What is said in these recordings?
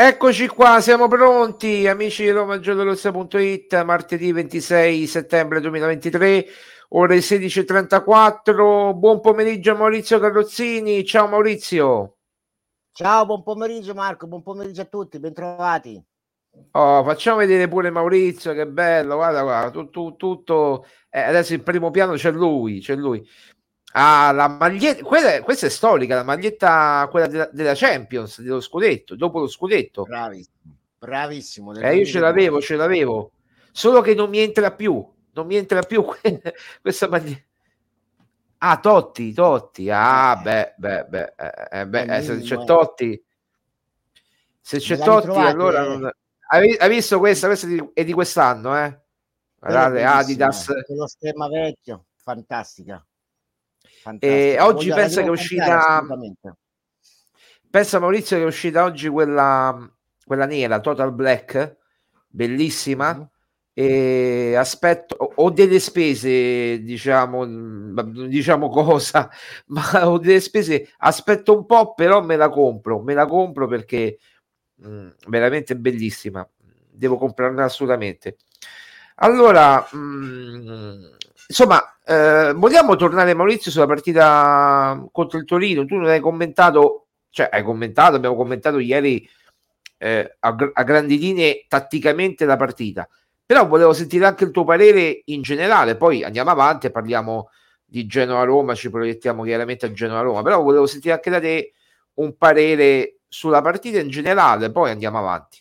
Eccoci qua, siamo pronti, amici di RomaGiallorossa.it, martedì 26 settembre 2023, ore 16.34. Buon pomeriggio a Maurizio Carrozzini. Ciao Maurizio. Ciao, buon pomeriggio Marco, buon pomeriggio a tutti, bentrovati. Oh, facciamo vedere pure Maurizio, che bello, guarda, guarda, tutto, tutto eh, adesso in primo piano c'è lui, c'è lui. Ah, la maglietta, quella, questa è storica, la maglietta quella della, della, Champions, dello scudetto, dopo lo scudetto. Bravissimo, bravissimo. Eh, io ce l'avevo, ce l'avevo, solo che non mi entra più, non mi entra più questa maglietta. Ah, Totti, Totti, ah, eh. beh, beh, beh, eh, beh eh, se c'è Totti, se c'è Totti, allora... Non... Hai, visto questa? Questa è di, è di quest'anno, eh? Guardate, Adidas. Lo stemma vecchio, fantastica. E oggi pensa che è uscita. Pensa Maurizio che è uscita oggi quella, quella nera, Total Black, bellissima. Mm-hmm. E aspetto, ho delle spese, diciamo, diciamo cosa, ma ho delle spese, aspetto un po', però me la compro, me la compro perché mh, mm, veramente bellissima, devo comprarla assolutamente. Allora, mh, mm, insomma, eh, vogliamo tornare Maurizio sulla partita contro il Torino? Tu non hai commentato, cioè hai commentato, abbiamo commentato ieri eh, a, a, grandi linee tatticamente la partita, però volevo sentire anche il tuo parere in generale, poi andiamo avanti e parliamo di Genoa-Roma, ci proiettiamo chiaramente a Genoa-Roma, però volevo sentire anche da te un parere sulla partita in generale, poi andiamo avanti.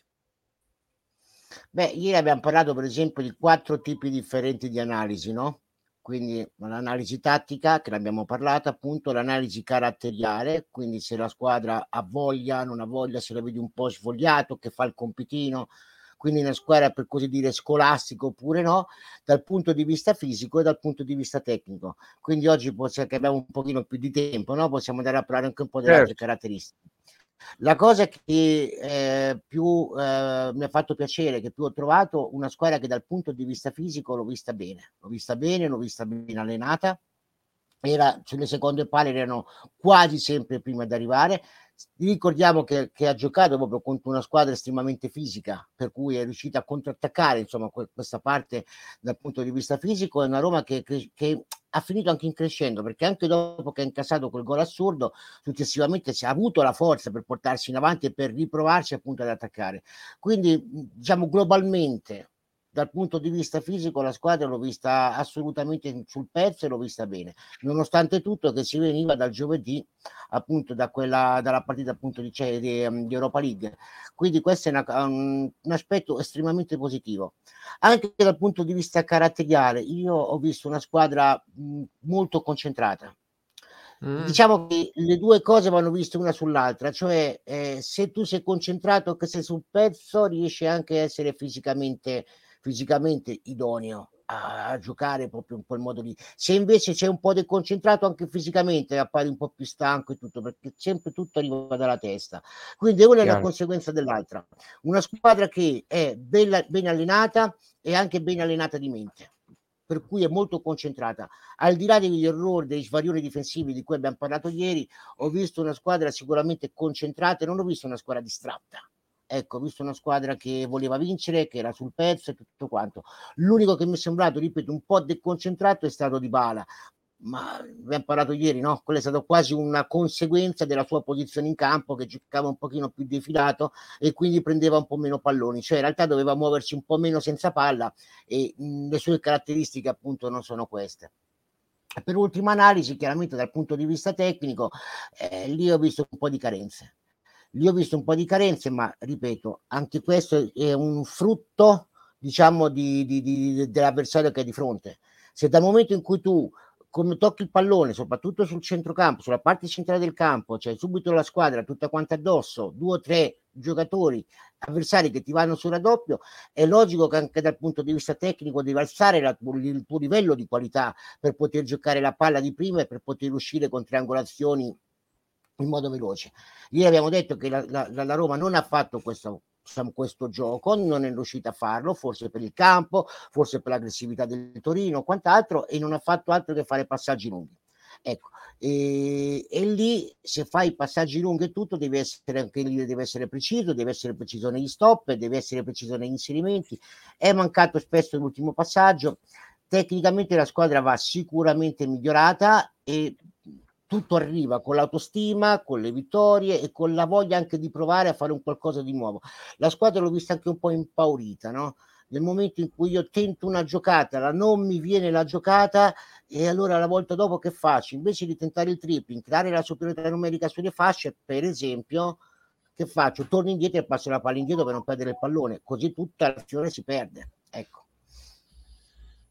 Beh, ieri abbiamo parlato per esempio di quattro tipi differenti di analisi, no? quindi l'analisi tattica che l'abbiamo parlato appunto l'analisi caratteriale quindi se la squadra ha voglia non ha voglia se la vedi un po' svogliato che fa il compitino quindi una squadra per così dire scolastico oppure no dal punto di vista fisico e dal punto di vista tecnico quindi oggi possiamo, che abbiamo un pochino più di tempo no? possiamo andare a parlare anche un po' delle certo. altre caratteristiche la cosa che eh, più eh, mi ha fatto piacere, che più ho trovato, una squadra che dal punto di vista fisico l'ho vista bene, l'ho vista bene, l'ho vista ben allenata, era sulle seconde palle erano quasi sempre prima ad arrivare, ricordiamo che, che, ha giocato proprio contro una squadra estremamente fisica, per cui è riuscita a contrattaccare insomma, questa parte dal punto di vista fisico. È una Roma che, che, ha finito anche in crescendo, perché anche dopo che ha incassato quel gol assurdo, successivamente si è avuto la forza per portarsi in avanti e per riprovarci appunto ad attaccare. Quindi, diciamo globalmente, dal punto di vista fisico la squadra l'ho vista assolutamente sul pezzo e l'ho vista bene, nonostante tutto che si veniva dal giovedì appunto da quella, dalla partita appunto di, cioè, di, di Europa League. Quindi questo è una, un, un, aspetto estremamente positivo. Anche dal punto di vista caratteriale, io ho visto una squadra mh, molto concentrata. Mm. Diciamo che le due cose vanno viste una sull'altra, cioè eh, se tu sei concentrato che sei sul pezzo, riesci anche a essere fisicamente fisicamente idoneo a, a, giocare proprio in quel modo lì. Se invece c'è un po' deconcentrato anche fisicamente, appare un po' più stanco e tutto, perché sempre tutto arriva dalla testa. Quindi una è una conseguenza dell'altra. Una squadra che è bella, ben allenata e anche ben allenata di mente per cui è molto concentrata. Al di là degli errori, dei svarioni difensivi di cui abbiamo parlato ieri, ho visto una squadra sicuramente concentrata e non ho visto una squadra distratta ecco, visto una squadra che voleva vincere, che era sul pezzo e tutto quanto. L'unico che mi è sembrato, ripeto, un po' deconcentrato è stato Di Bala, ma abbiamo parlato ieri, no? Quella è stata quasi una conseguenza della sua posizione in campo che giocava un pochino più defilato e quindi prendeva un po' meno palloni, cioè in realtà doveva muoversi un po' meno senza palla e mh, le sue caratteristiche appunto non sono queste. Per ultima analisi, chiaramente dal punto di vista tecnico, eh, lì ho visto un po' di carenze Lì ho visto un po' di carenze, ma ripeto, anche questo è un frutto, diciamo, di, di, di, dell'avversario che è di fronte. Se dal momento in cui tu come tocchi il pallone, soprattutto sul centrocampo, sulla parte centrale del campo, c'è cioè subito la squadra tutta quanta addosso, due o tre giocatori avversari che ti vanno sul raddoppio, è logico che anche dal punto di vista tecnico devi alzare la, il tuo livello di qualità per poter giocare la palla di prima e per poter uscire con triangolazioni in modo veloce. Ieri abbiamo detto che la, la, la Roma non ha fatto questo, questo gioco, non è riuscita a farlo, forse per il campo, forse per l'aggressività del Torino, quant'altro, e non ha fatto altro che fare passaggi lunghi. Ecco, e, e, lì se fai passaggi lunghi e tutto devi essere anche lì deve essere preciso, deve essere preciso negli stop, deve essere preciso negli inserimenti. È mancato spesso l'ultimo passaggio. Tecnicamente la squadra va sicuramente migliorata e tutto arriva con l'autostima, con le vittorie e con la voglia anche di provare a fare un qualcosa di nuovo. La squadra l'ho vista anche un po' impaurita, no? Nel momento in cui io tento una giocata, la non mi viene la giocata, e allora la volta dopo che faccio? Invece di tentare il tripling, creare la superiorità numerica sulle fasce, per esempio, che faccio? Torno indietro e passo la palla indietro per non perdere il pallone, così tutta l'azione si perde. Ecco.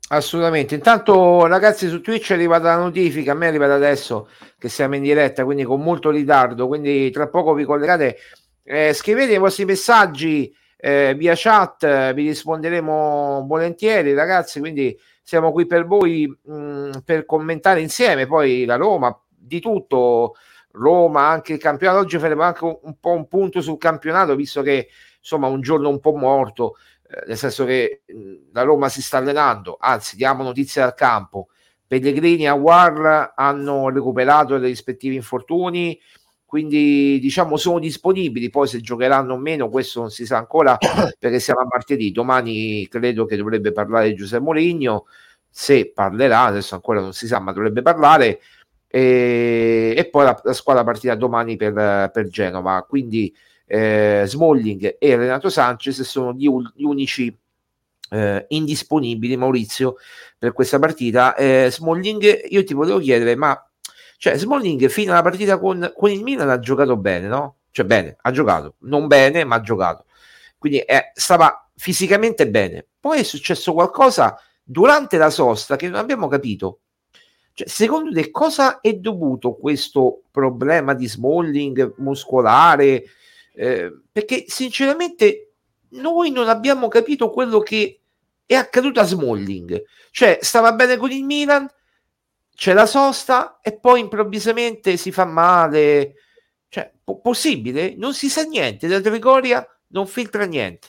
Assolutamente. Intanto, ragazzi, su Twitch è arrivata la notifica. A me è arrivata adesso che siamo in diretta, quindi con molto ritardo. Quindi, tra poco vi collegate. Eh, scrivete i vostri messaggi eh, via chat, vi risponderemo volentieri, ragazzi. Quindi, siamo qui per voi mh, mm, per commentare insieme. Poi la Roma, di tutto. Roma, anche il campionato. Oggi faremo anche un, un po' un punto sul campionato, visto che insomma un giorno un po' morto. Eh, nel senso che la Roma si sta allenando, anzi diamo notizie dal campo, Pellegrini e Aguar hanno recuperato dei rispettivi infortuni, quindi diciamo sono disponibili, poi se giocheranno o meno questo non si sa ancora perché siamo a martedì, domani credo che dovrebbe parlare Giuseppe Moligno, se parlerà, adesso ancora non si sa ma dovrebbe parlare. E, e poi la, la, squadra partirà domani per, per Genova, quindi eh, Smalling e Renato Sanchez sono gli, gli unici eh, indisponibili, Maurizio, per questa partita. Eh, Smalling, io ti volevo chiedere, ma cioè, Smalling fino alla partita con, con, il Milan ha giocato bene, no? Cioè bene, ha giocato, non bene, ma ha giocato. Quindi eh, stava fisicamente bene. Poi è successo qualcosa durante la sosta che non abbiamo capito. Cioè, secondo te cosa è dovuto questo problema di Smalling muscolare? Eh, perché sinceramente noi non abbiamo capito quello che è accaduto a Smalling. Cioè, stava bene con il Milan, c'è la sosta e poi improvvisamente si fa male. Cioè, po- possibile? Non si sa niente, da Trigoria non filtra niente.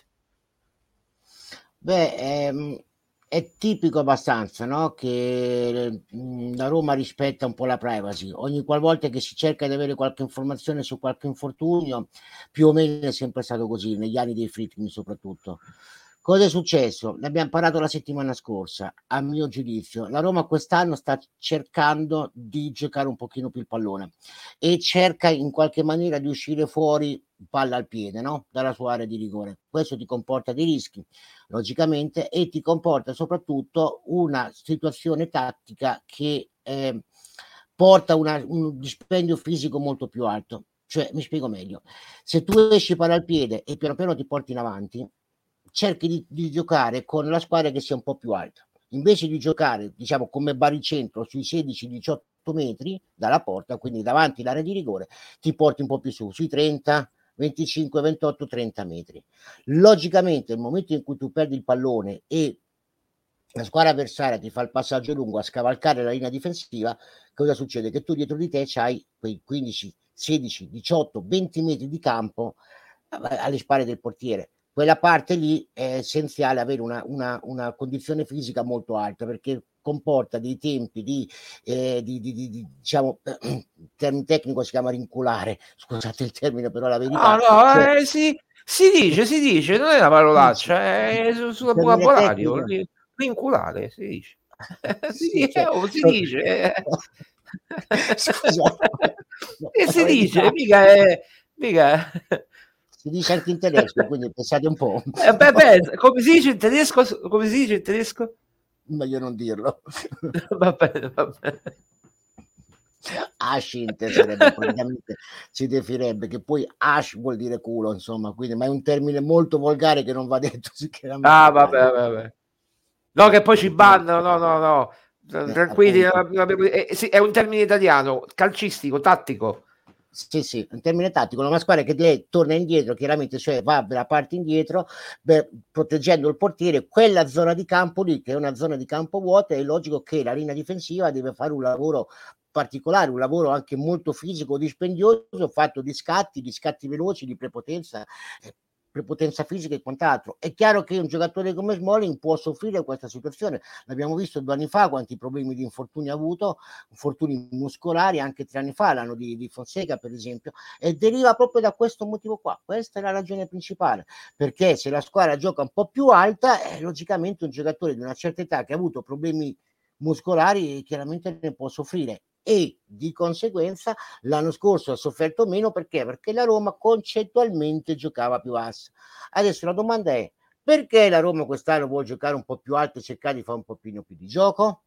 Beh, ehm, è tipico abbastanza no? che mhmm, la Roma rispetta un po' la privacy. Ogni qualvolta che si cerca di avere qualche informazione su qualche infortunio, più o meno è sempre stato così, negli anni dei Fritkin soprattutto. Cosa è successo? Ne abbiamo parlato la settimana scorsa. A mio giudizio, la Roma quest'anno sta cercando di giocare un pochino più il pallone e cerca in qualche maniera di uscire fuori palla al piede no? dalla sua area di rigore. Questo ti comporta dei rischi, logicamente, e ti comporta soprattutto una situazione tattica che eh, porta una, un dispendio fisico molto più alto. Cioè, mi spiego meglio, se tu esci palla al piede e piano piano ti porti in avanti, cerchi di, di giocare con la squadra che sia un po' più alta. Invece di giocare, diciamo, come baricentro sui 16-18 metri dalla porta, quindi davanti all'area di rigore, ti porti un po' più su, sui 30, 25, 28, 30 metri. Logicamente, nel momento in cui tu perdi il pallone e la squadra avversaria ti fa il passaggio lungo a scavalcare la linea difensiva, cosa succede? Che tu dietro di te hai quei 15, 16, 18, 20 metri di campo alle spalle del portiere quella parte lì è essenziale avere una, una, una condizione fisica molto alta perché comporta dei tempi di, eh, di, di, di diciamo, il termine tecnico si chiama rinculare, scusate il termine però la verità. No, no, cioè, eh, si, si, dice, si dice, non è una parolaccia, è sul su vocabolario, rinculare, si dice. si, dice, cioè, oh, si dice. Scusa. e si dice, mica è... Mica si dice anche in tedesco, quindi pensate un po'. Eh, beh, beh, come si dice in tedesco? Come si dice in tedesco? Meglio non dirlo. va bene, va bene. Ashint sarebbe praticamente si definirebbe che poi ash vuol dire culo insomma quindi ma è un termine molto volgare che non va detto ah vabbè vabbè no che poi ci bannano no no no. Eh, tranquilli eh, è un termine italiano calcistico tattico sì, sì, in termine tattico, una squadra che lei torna indietro, chiaramente, cioè va la parte indietro, beh, proteggendo il portiere, quella zona di campo lì, che è una zona di campo vuota, è logico che la linea difensiva deve fare un lavoro particolare, un lavoro anche molto fisico, dispendioso, fatto di scatti, di scatti veloci, di prepotenza. Prepotenza fisica e quant'altro. È chiaro che un giocatore come Smalling può soffrire questa situazione. L'abbiamo visto due anni fa quanti problemi di infortuni ha avuto, infortuni muscolari, anche tre anni fa, l'anno di, di Fonseca per esempio, e deriva proprio da questo motivo qua. Questa è la ragione principale, perché se la squadra gioca un po' più alta, eh, logicamente un giocatore di una certa età che ha avuto problemi muscolari chiaramente ne può soffrire e di conseguenza l'anno scorso ha sofferto meno perché? Perché la Roma concettualmente giocava più bassa. Adesso la domanda è perché la Roma quest'anno vuole giocare un po' più alto e cercare di fare un pochino più di gioco?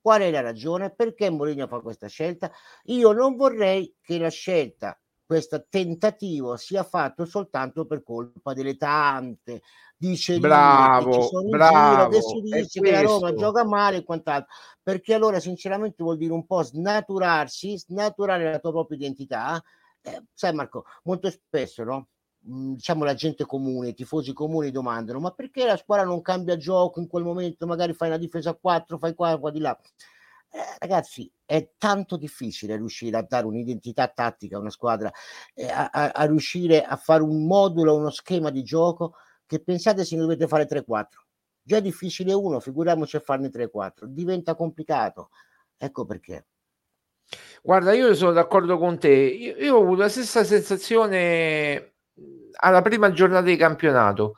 Qual è la ragione? Perché Mourinho fa questa scelta? Io non vorrei che la scelta questo tentativo sia fatto soltanto per colpa delle tante. Dice bravo, che ci sono bravo, in giro, che si dice che la Roma gioca male e quant'altro. Perché allora sinceramente vuol dire un po' snaturarsi snaturare la tua propria identità. Eh, sai Marco molto spesso no? Mm, diciamo la gente comune, i tifosi comuni domandano ma perché la squadra non cambia gioco in quel momento? Magari fai una difesa a 4 fai qua, qua di là eh, ragazzi, è tanto difficile riuscire a dare un'identità tattica a una squadra, eh, a, a, a, riuscire a fare un modulo, uno schema di gioco che pensate se ne dovete fare 3-4. Già è difficile uno, figuriamoci a farne 3-4. Diventa complicato. Ecco perché. Guarda, io sono d'accordo con te. Io, io ho avuto la stessa sensazione alla prima giornata di campionato.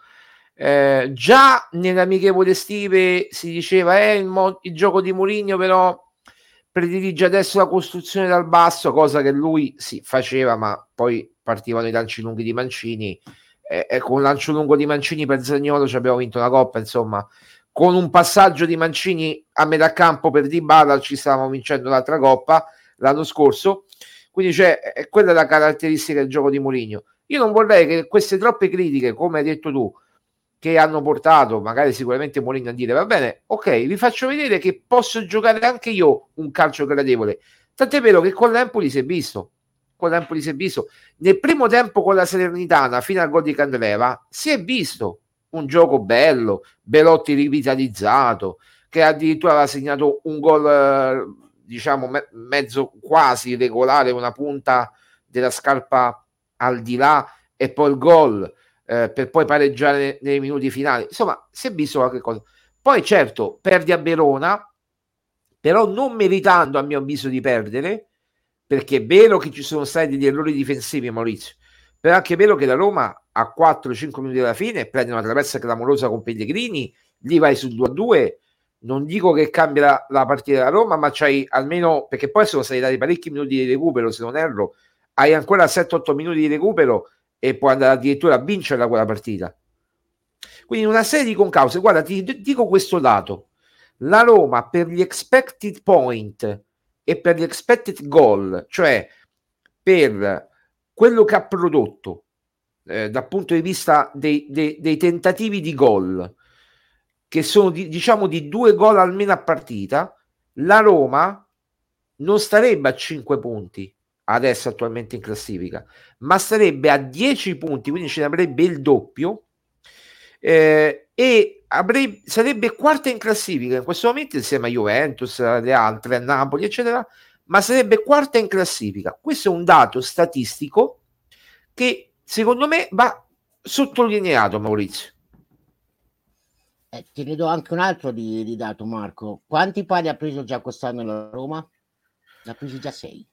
Eh, già nelle amichevoli estive si diceva eh, il, mo- il gioco di Mourinho però predilige adesso la costruzione dal basso, cosa che lui sì faceva, ma poi partivano i lanci lunghi di Mancini e, e con un lancio lungo di Mancini per Zagnolo ci abbiamo vinto la coppa, insomma, con un passaggio di Mancini a metà campo per Dybala ci stavamo vincendo l'altra coppa l'anno scorso. Quindi c'è, è quella la caratteristica del gioco di Mourinho. Io non vorrei che queste troppe critiche, come hai detto tu, che hanno portato magari sicuramente Mourinho a dire va bene, ok, vi faccio vedere che posso giocare anche io un calcio gradevole. Tant'è vero che con l'Empoli si è visto, con l'Empoli si è visto. Nel primo tempo con la Salernitana, fino al gol di Candreva, si è visto un gioco bello, Belotti rivitalizzato, che addirittura aveva segnato un gol, diciamo, me- mezzo quasi regolare, una punta della scarpa al di là e poi il gol eh, per poi pareggiare nei minuti finali. Insomma, si è visto qualche cosa. Poi certo, perdi a Verona, però non meritando a mio avviso di perdere, perché è vero che ci sono stati degli errori difensivi, Maurizio, però è anche vero che la Roma a 4-5 minuti dalla fine prende una traversa clamorosa con Pellegrini, lì vai sul 2-2, non dico che cambia la, la partita della Roma, ma c'hai almeno, perché poi sono stati dati parecchi minuti di recupero, se non erro, hai ancora 7-8 minuti di recupero e può andare addirittura a vincerla quella partita. Quindi una serie di concause. Guarda, ti dico questo dato. La Roma per gli expected point e per gli expected goal, cioè per quello che ha prodotto eh, dal punto di vista dei, dei, dei tentativi di gol, che sono di, diciamo di due gol almeno a partita, la Roma non starebbe a 5 punti, adesso attualmente in classifica, ma sarebbe a 10 punti, quindi ce ne avrebbe il doppio eh, e avrebbe, sarebbe quarta in classifica in questo momento insieme a Juventus, alle altre, a Napoli, eccetera, ma sarebbe quarta in classifica. Questo è un dato statistico che secondo me va sottolineato, Maurizio. Eh, te ne do anche un altro di, di dato, Marco. Quanti pari ha preso già quest'anno la Roma? Ne ha presi già sei.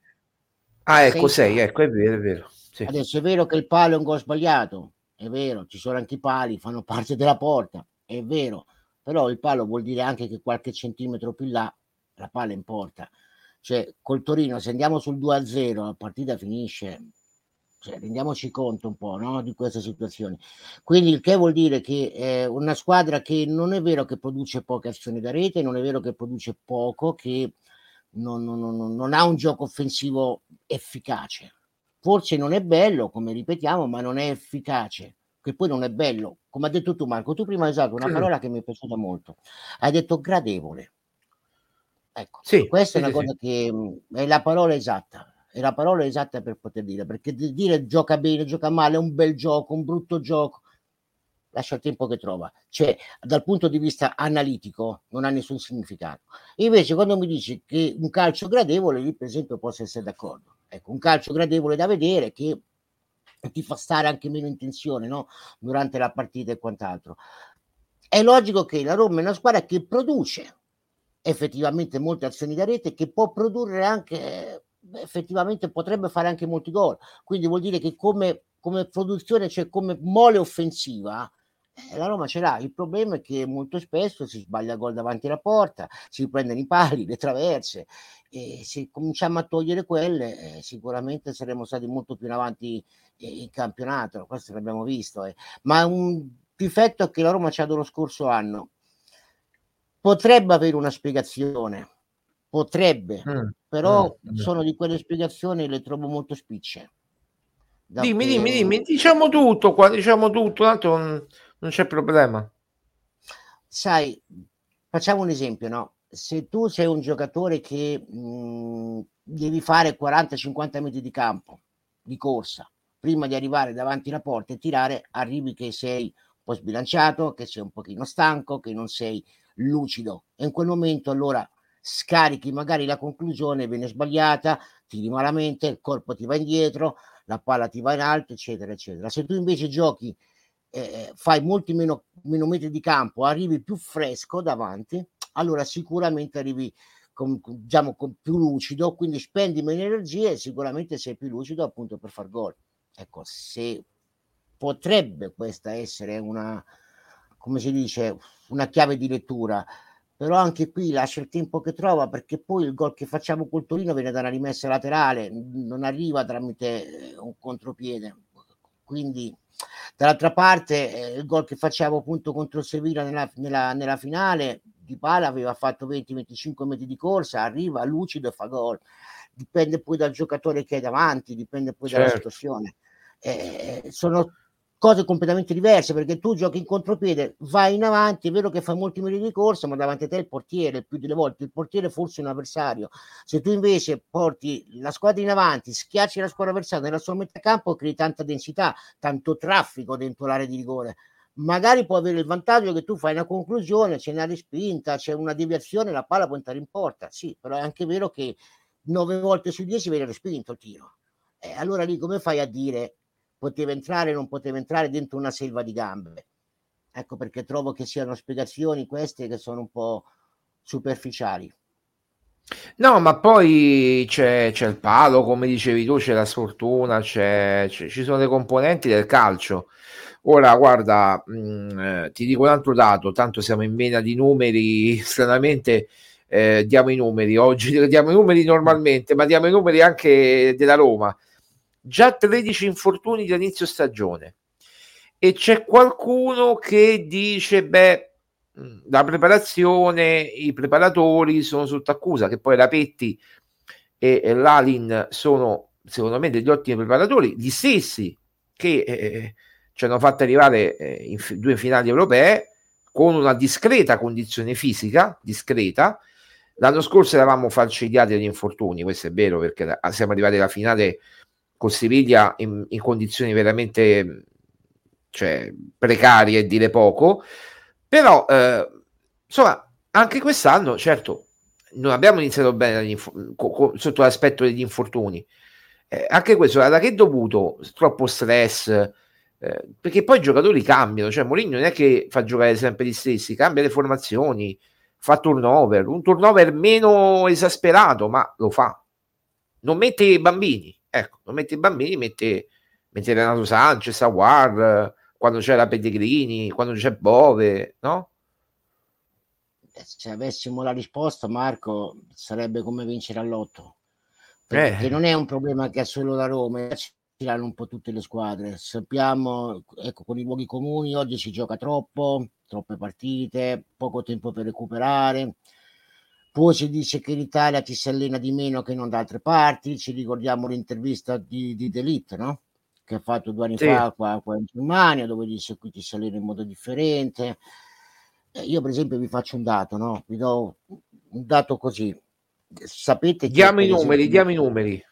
Ah, ecco, sei, ecco, è vero, è vero. Sì. Adesso è vero che il palo è un gol sbagliato, è vero, ci sono anche i pali, fanno parte della porta, è vero, però il palo vuol dire anche che qualche centimetro più là la palla in porta. Cioè, col Torino, se andiamo sul 2-0, la partita finisce. Cioè, rendiamoci conto un po' no, di questa situazione. Quindi il che vuol dire che è una squadra che non è vero che produce poche azioni da rete, non è vero che produce poco, che non, non, non ha un gioco offensivo efficace. Forse non è bello, come ripetiamo, ma non è efficace, che poi non è bello. Come ha detto tu Marco, tu prima hai usato una parola che mi è piaciuta molto. Hai detto gradevole. Ecco, sì, questa sì, è una sì, cosa che mm, è la parola esatta, è la parola esatta per poter dire, perché dire gioca bene, gioca male, è un bel gioco, un brutto gioco, lascia il tempo che trova. Cioè, dal punto di vista analitico non ha nessun significato. Invece, quando mi dici che un calcio gradevole, lì per esempio posso essere d'accordo. Ecco, un calcio gradevole da vedere che ti fa stare anche meno in tensione no? durante la partita e quant'altro. È logico che la Roma è una squadra che produce effettivamente molte azioni da rete, che può produrre anche, effettivamente potrebbe fare anche molti gol. Quindi vuol dire che come, come produzione, cioè come mole offensiva, la Roma ce l'ha. Il problema è che molto spesso si sbaglia gol davanti alla porta, si prendono i pali, le traverse e se cominciamo a togliere quelle eh, sicuramente saremo stati molto più in avanti eh, in campionato, questo l'abbiamo visto. Eh. Ma un difetto che la Roma c'ha lo scorso anno potrebbe avere una spiegazione, potrebbe, mm, però mm, mm. sono di quelle spiegazioni le trovo molto spicce. Dimmi, dimmi, dimmi, diciamo tutto qua, diciamo tutto, tanto non, c'è problema. Sai, facciamo un esempio, no? Se tu sei un giocatore che mh, devi fare 40-50 metri di campo, di corsa, prima di arrivare davanti alla porta e tirare, arrivi che sei un po' sbilanciato, che sei un pochino stanco, che non sei lucido. E in quel momento allora scarichi magari la conclusione, viene sbagliata, tiri malamente, il corpo ti va indietro, la palla ti va in alto, eccetera, eccetera. Se tu invece giochi, eh, fai molti meno, meno metri di campo, arrivi più fresco davanti, allora sicuramente arrivi con, diciamo, con più lucido, quindi spendi meno energie e sicuramente sei più lucido appunto per far gol. Ecco, se potrebbe questa essere una, come si dice, una chiave di lettura. Però anche qui lascia il tempo che trova perché poi il gol che facciamo col Torino viene da una rimessa laterale, non arriva tramite eh, un contropiede. Quindi dall'altra parte eh, il gol che facciamo appunto contro il Sevilla nella, nella, nella finale di Pala aveva fatto 20-25 metri di corsa, arriva lucido e fa gol. Dipende poi dal giocatore che è davanti, dipende poi certo. dalla situazione. Eh, sono cose completamente diverse perché tu giochi in contropiede, vai in avanti, è vero che fai molti metri di corsa, ma davanti a te il portiere, più delle volte il portiere forse è un avversario. Se tu invece porti la squadra in avanti, schiacci la squadra avversaria nella sua metà campo, crei tanta densità, tanto traffico dentro l'area di rigore. Magari può avere il vantaggio che tu fai una conclusione, c'è una respinta, c'è una deviazione, la palla può entrare in porta. Sì, però è anche vero che nove volte su dieci viene respinto il tiro. E allora lì come fai a dire poteva entrare, non poteva entrare dentro una selva di gambe. Ecco perché trovo che siano spiegazioni queste che sono un po' superficiali. No, ma poi c'è, c'è il palo, come dicevi tu, c'è la sfortuna, c'è, c'è, ci sono le componenti del calcio. Ora, guarda, mh, mm, eh, ti dico un altro dato, tanto siamo in vena di numeri, stranamente eh, diamo i numeri, oggi diamo i numeri normalmente, ma diamo i numeri anche della Roma già 13 infortuni da inizio stagione. E c'è qualcuno che dice beh mm, la preparazione i preparatori sono sotto accusa che poi Rapetti e, e Lalin sono secondo me degli ottimi preparatori gli stessi che eh, eh ci hanno fatto arrivare eh, in f- due finali europee con una discreta condizione fisica discreta. L'anno scorso eravamo falcidiati dagli infortuni questo è vero perché siamo arrivati alla finale con Siviglia in, in condizioni veramente cioè, precarie, dire poco, però eh, insomma anche quest'anno, certo, non abbiamo iniziato bene co- co- sotto l'aspetto degli infortuni, eh, anche questo da che è dovuto? Troppo stress, eh, perché poi i giocatori cambiano, cioè Mourinho non è che fa giocare sempre gli stessi, cambia le formazioni, fa turnover, un turnover meno esasperato, ma lo fa. Non mette i bambini, Ecco, non mette i bambini, mette, mette Renato Sanchez, Aguar, quando c'è la Pellegrini, quando c'è Bove, no? Eh, se avessimo la risposta, Marco, sarebbe come vincere all'otto. Perché eh. non è un problema che ha solo la Roma, ci hanno un po' tutte le squadre. Sappiamo, ecco, con i luoghi comuni oggi si gioca troppo, troppe partite, poco tempo per recuperare poi si dice che in Italia ti si allena di meno che non da altre parti, ci ricordiamo l'intervista di, di Delit, no? che ha fatto due anni sì. fa qua, qua, in Germania, dove dice qui ti si allena in modo differente. Eh, io per esempio vi faccio un dato, no? vi do un dato così. Sapete che... Diamo i numeri, esempio, diamo i numeri.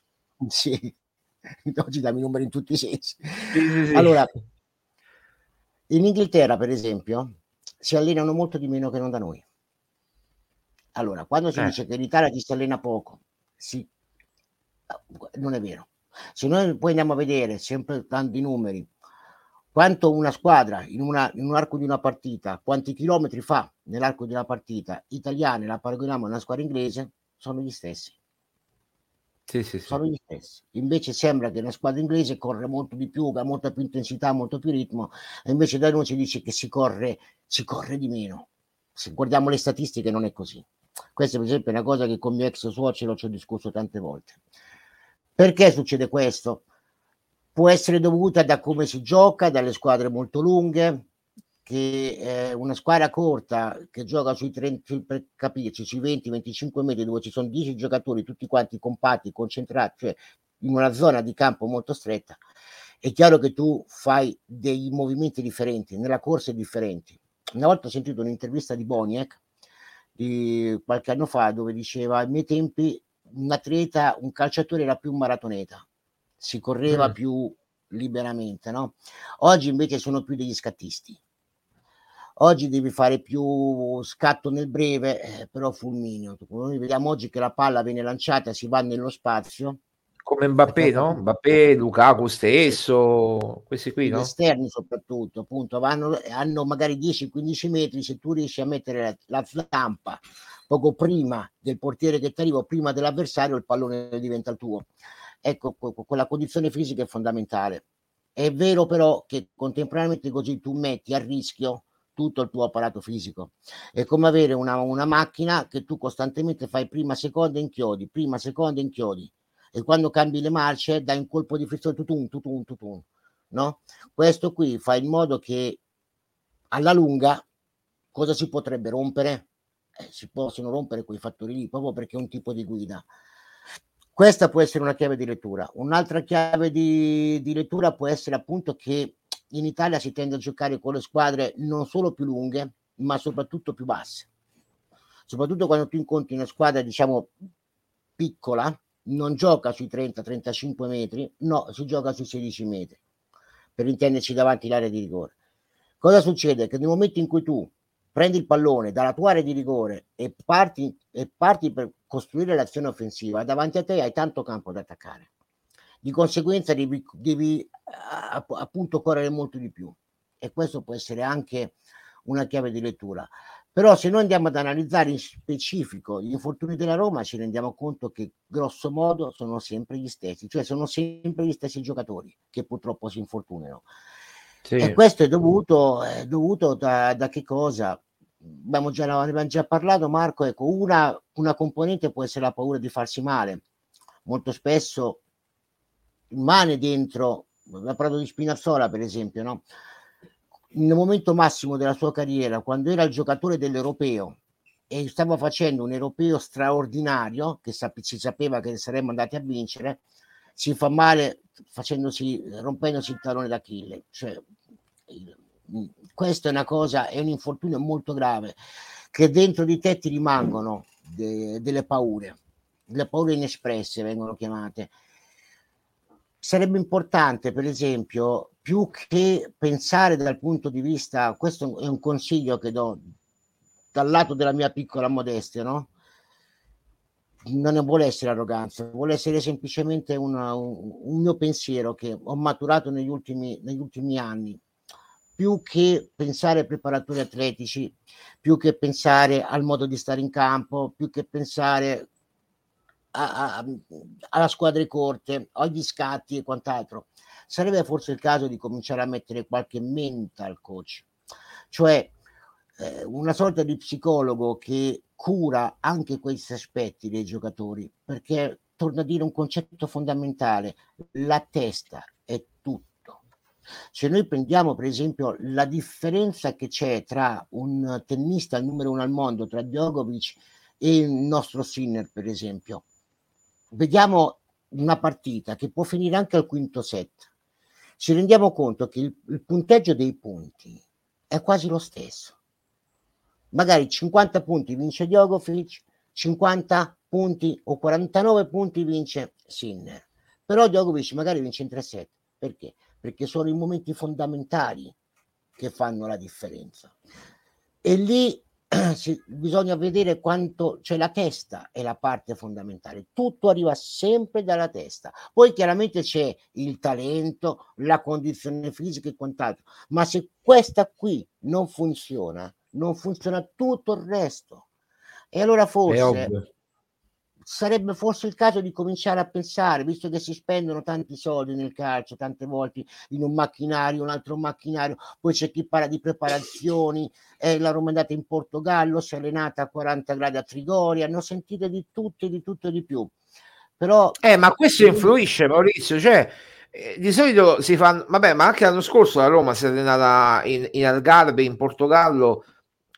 Sì, oggi diamo i numeri in tutti i sensi. Sì, sì, sì. Allora, in Inghilterra per esempio si allenano molto di meno che non da noi allora, quando si eh. dice che in Italia ci si allena poco, sì, non è vero. Se noi poi andiamo a vedere, sempre tanti numeri, quanto una squadra in, una, in un arco di una partita, quanti chilometri fa nell'arco di una partita italiana la paragoniamo a una squadra inglese, sono gli stessi. Sì, sì, sì. Sono gli stessi. Invece sembra che una squadra inglese corre molto di più, ha molta più intensità, molto più ritmo, e invece da noi ci dice che si corre, si corre di meno. Se guardiamo le statistiche non è così. Questa per esempio è una cosa che con mio ex suocero ci ho discusso tante volte. Perché succede questo? può essere dovuta da come si gioca, dalle squadre molto lunghe, che eh, una squadra corta che gioca sui 30, per capirci, sui 20-25 metri dove ci sono 10 giocatori tutti quanti compatti, concentrati, cioè in una zona di campo molto stretta, è chiaro che tu fai dei movimenti differenti, nella corsa differenti. Una volta ho sentito un'intervista di Boniek di qualche anno fa dove diceva ai miei tempi un atleta, un calciatore era più un maratoneta si correva mm. più liberamente, no? Oggi invece sono più degli scattisti. Oggi devi fare più scatto nel breve, eh, però fulmineo. Noi vediamo oggi che la palla viene lanciata, si va nello spazio. Come Mbappé, no? Mbappé, Lukaku stesso, questi qui, no? Gli esterni soprattutto, appunto, vanno, hanno magari 10-15 metri, se tu riesci a mettere la, la stampa poco prima del portiere che ti arriva, prima dell'avversario, il pallone diventa il tuo. Ecco, quella condizione fisica è fondamentale. È vero però che contemporaneamente così tu metti a rischio tutto il tuo apparato fisico. È come avere una, una macchina che tu costantemente fai prima, seconda, inchiodi, prima, seconda, inchiodi. E quando cambi le marce dai un colpo di frizione, tutun, tutun, tutun. No? Questo qui fa in modo che alla lunga cosa si potrebbe rompere? Eh, si possono rompere quei fattori lì proprio perché è un tipo di guida. Questa può essere una chiave di lettura. Un'altra chiave di, di, lettura può essere appunto che in Italia si tende a giocare con le squadre non solo più lunghe, ma soprattutto più basse. Soprattutto quando tu incontri una squadra, diciamo, piccola, non gioca sui 30-35 metri, no, si gioca sui 16 metri, per intenderci davanti l'area di rigore. Cosa succede? Che nel momento in cui tu prendi il pallone dalla tua area di rigore e parti, e parti per costruire l'azione offensiva, davanti a te hai tanto campo da attaccare. Di conseguenza devi, devi appunto correre molto di più e questo può essere anche una chiave di lettura. Però se noi andiamo ad analizzare in specifico gli infortuni della Roma ci rendiamo conto che grosso modo sono sempre gli stessi, cioè sono sempre gli stessi giocatori che purtroppo si infortunano. Sì. E questo è dovuto, è dovuto da, da, che cosa? abbiamo già, abbiamo già parlato, Marco, ecco, una, una componente può essere la paura di farsi male. Molto spesso rimane dentro, abbiamo parlato di Spinazzola per esempio, no? Nel momento massimo della sua carriera, quando era il giocatore dell'europeo e stava facendo un europeo straordinario, che sap- si sapeva che saremmo andati a vincere, si fa male facendosi, rompendosi il talone d'Achille. Cioè, questa è una cosa, è un infortunio molto grave, che dentro di te ti rimangono de, delle paure, le paure inespresse vengono chiamate. Sarebbe importante, per esempio, più che pensare dal punto di vista, questo è un consiglio che do dal lato della mia piccola modestia, no? non vuole essere arroganza, vuole essere semplicemente una, un, un, mio pensiero che ho maturato negli ultimi, negli ultimi anni più che pensare ai preparatori atletici, più che pensare al modo di stare in campo, più che pensare a, a, alla squadre corte, agli scatti e quant'altro. Sarebbe forse il caso di cominciare a mettere qualche mental coach, cioè eh, una sorta di psicologo che cura anche questi aspetti dei giocatori, perché torna a dire un concetto fondamentale, la testa è tutto se noi prendiamo per esempio la differenza che c'è tra un tennista numero uno al mondo, tra Djokovic e il nostro Sinner per esempio, vediamo una partita che può finire anche al quinto set, ci rendiamo conto che il, il punteggio dei punti è quasi lo stesso. Magari 50 punti vince Djokovic, 50 punti o 49 punti vince Sinner. Però Djokovic magari vince in 3 set. Perché? perché sono i momenti fondamentali che fanno la differenza. E lì bisogna vedere quanto c'è la testa è la parte fondamentale. Tutto arriva sempre dalla testa. Poi chiaramente c'è il talento la condizione fisica e quant'altro ma se questa qui non funziona non funziona tutto il resto. E allora forse sarebbe forse il caso di cominciare a pensare, visto che si spendono tanti soldi nel calcio, tante volte in un macchinario, un altro macchinario, poi c'è chi parla di preparazioni, eh, la Roma è andata in Portogallo, si è allenata a 40 gradi a Trigoria, ne ho sentite di tutto e di tutto e di più. Però, eh, ma questo influisce Maurizio, cioè eh, di solito si fanno, vabbè, ma anche l'anno scorso la Roma si è allenata in, in Algarve, in Portogallo,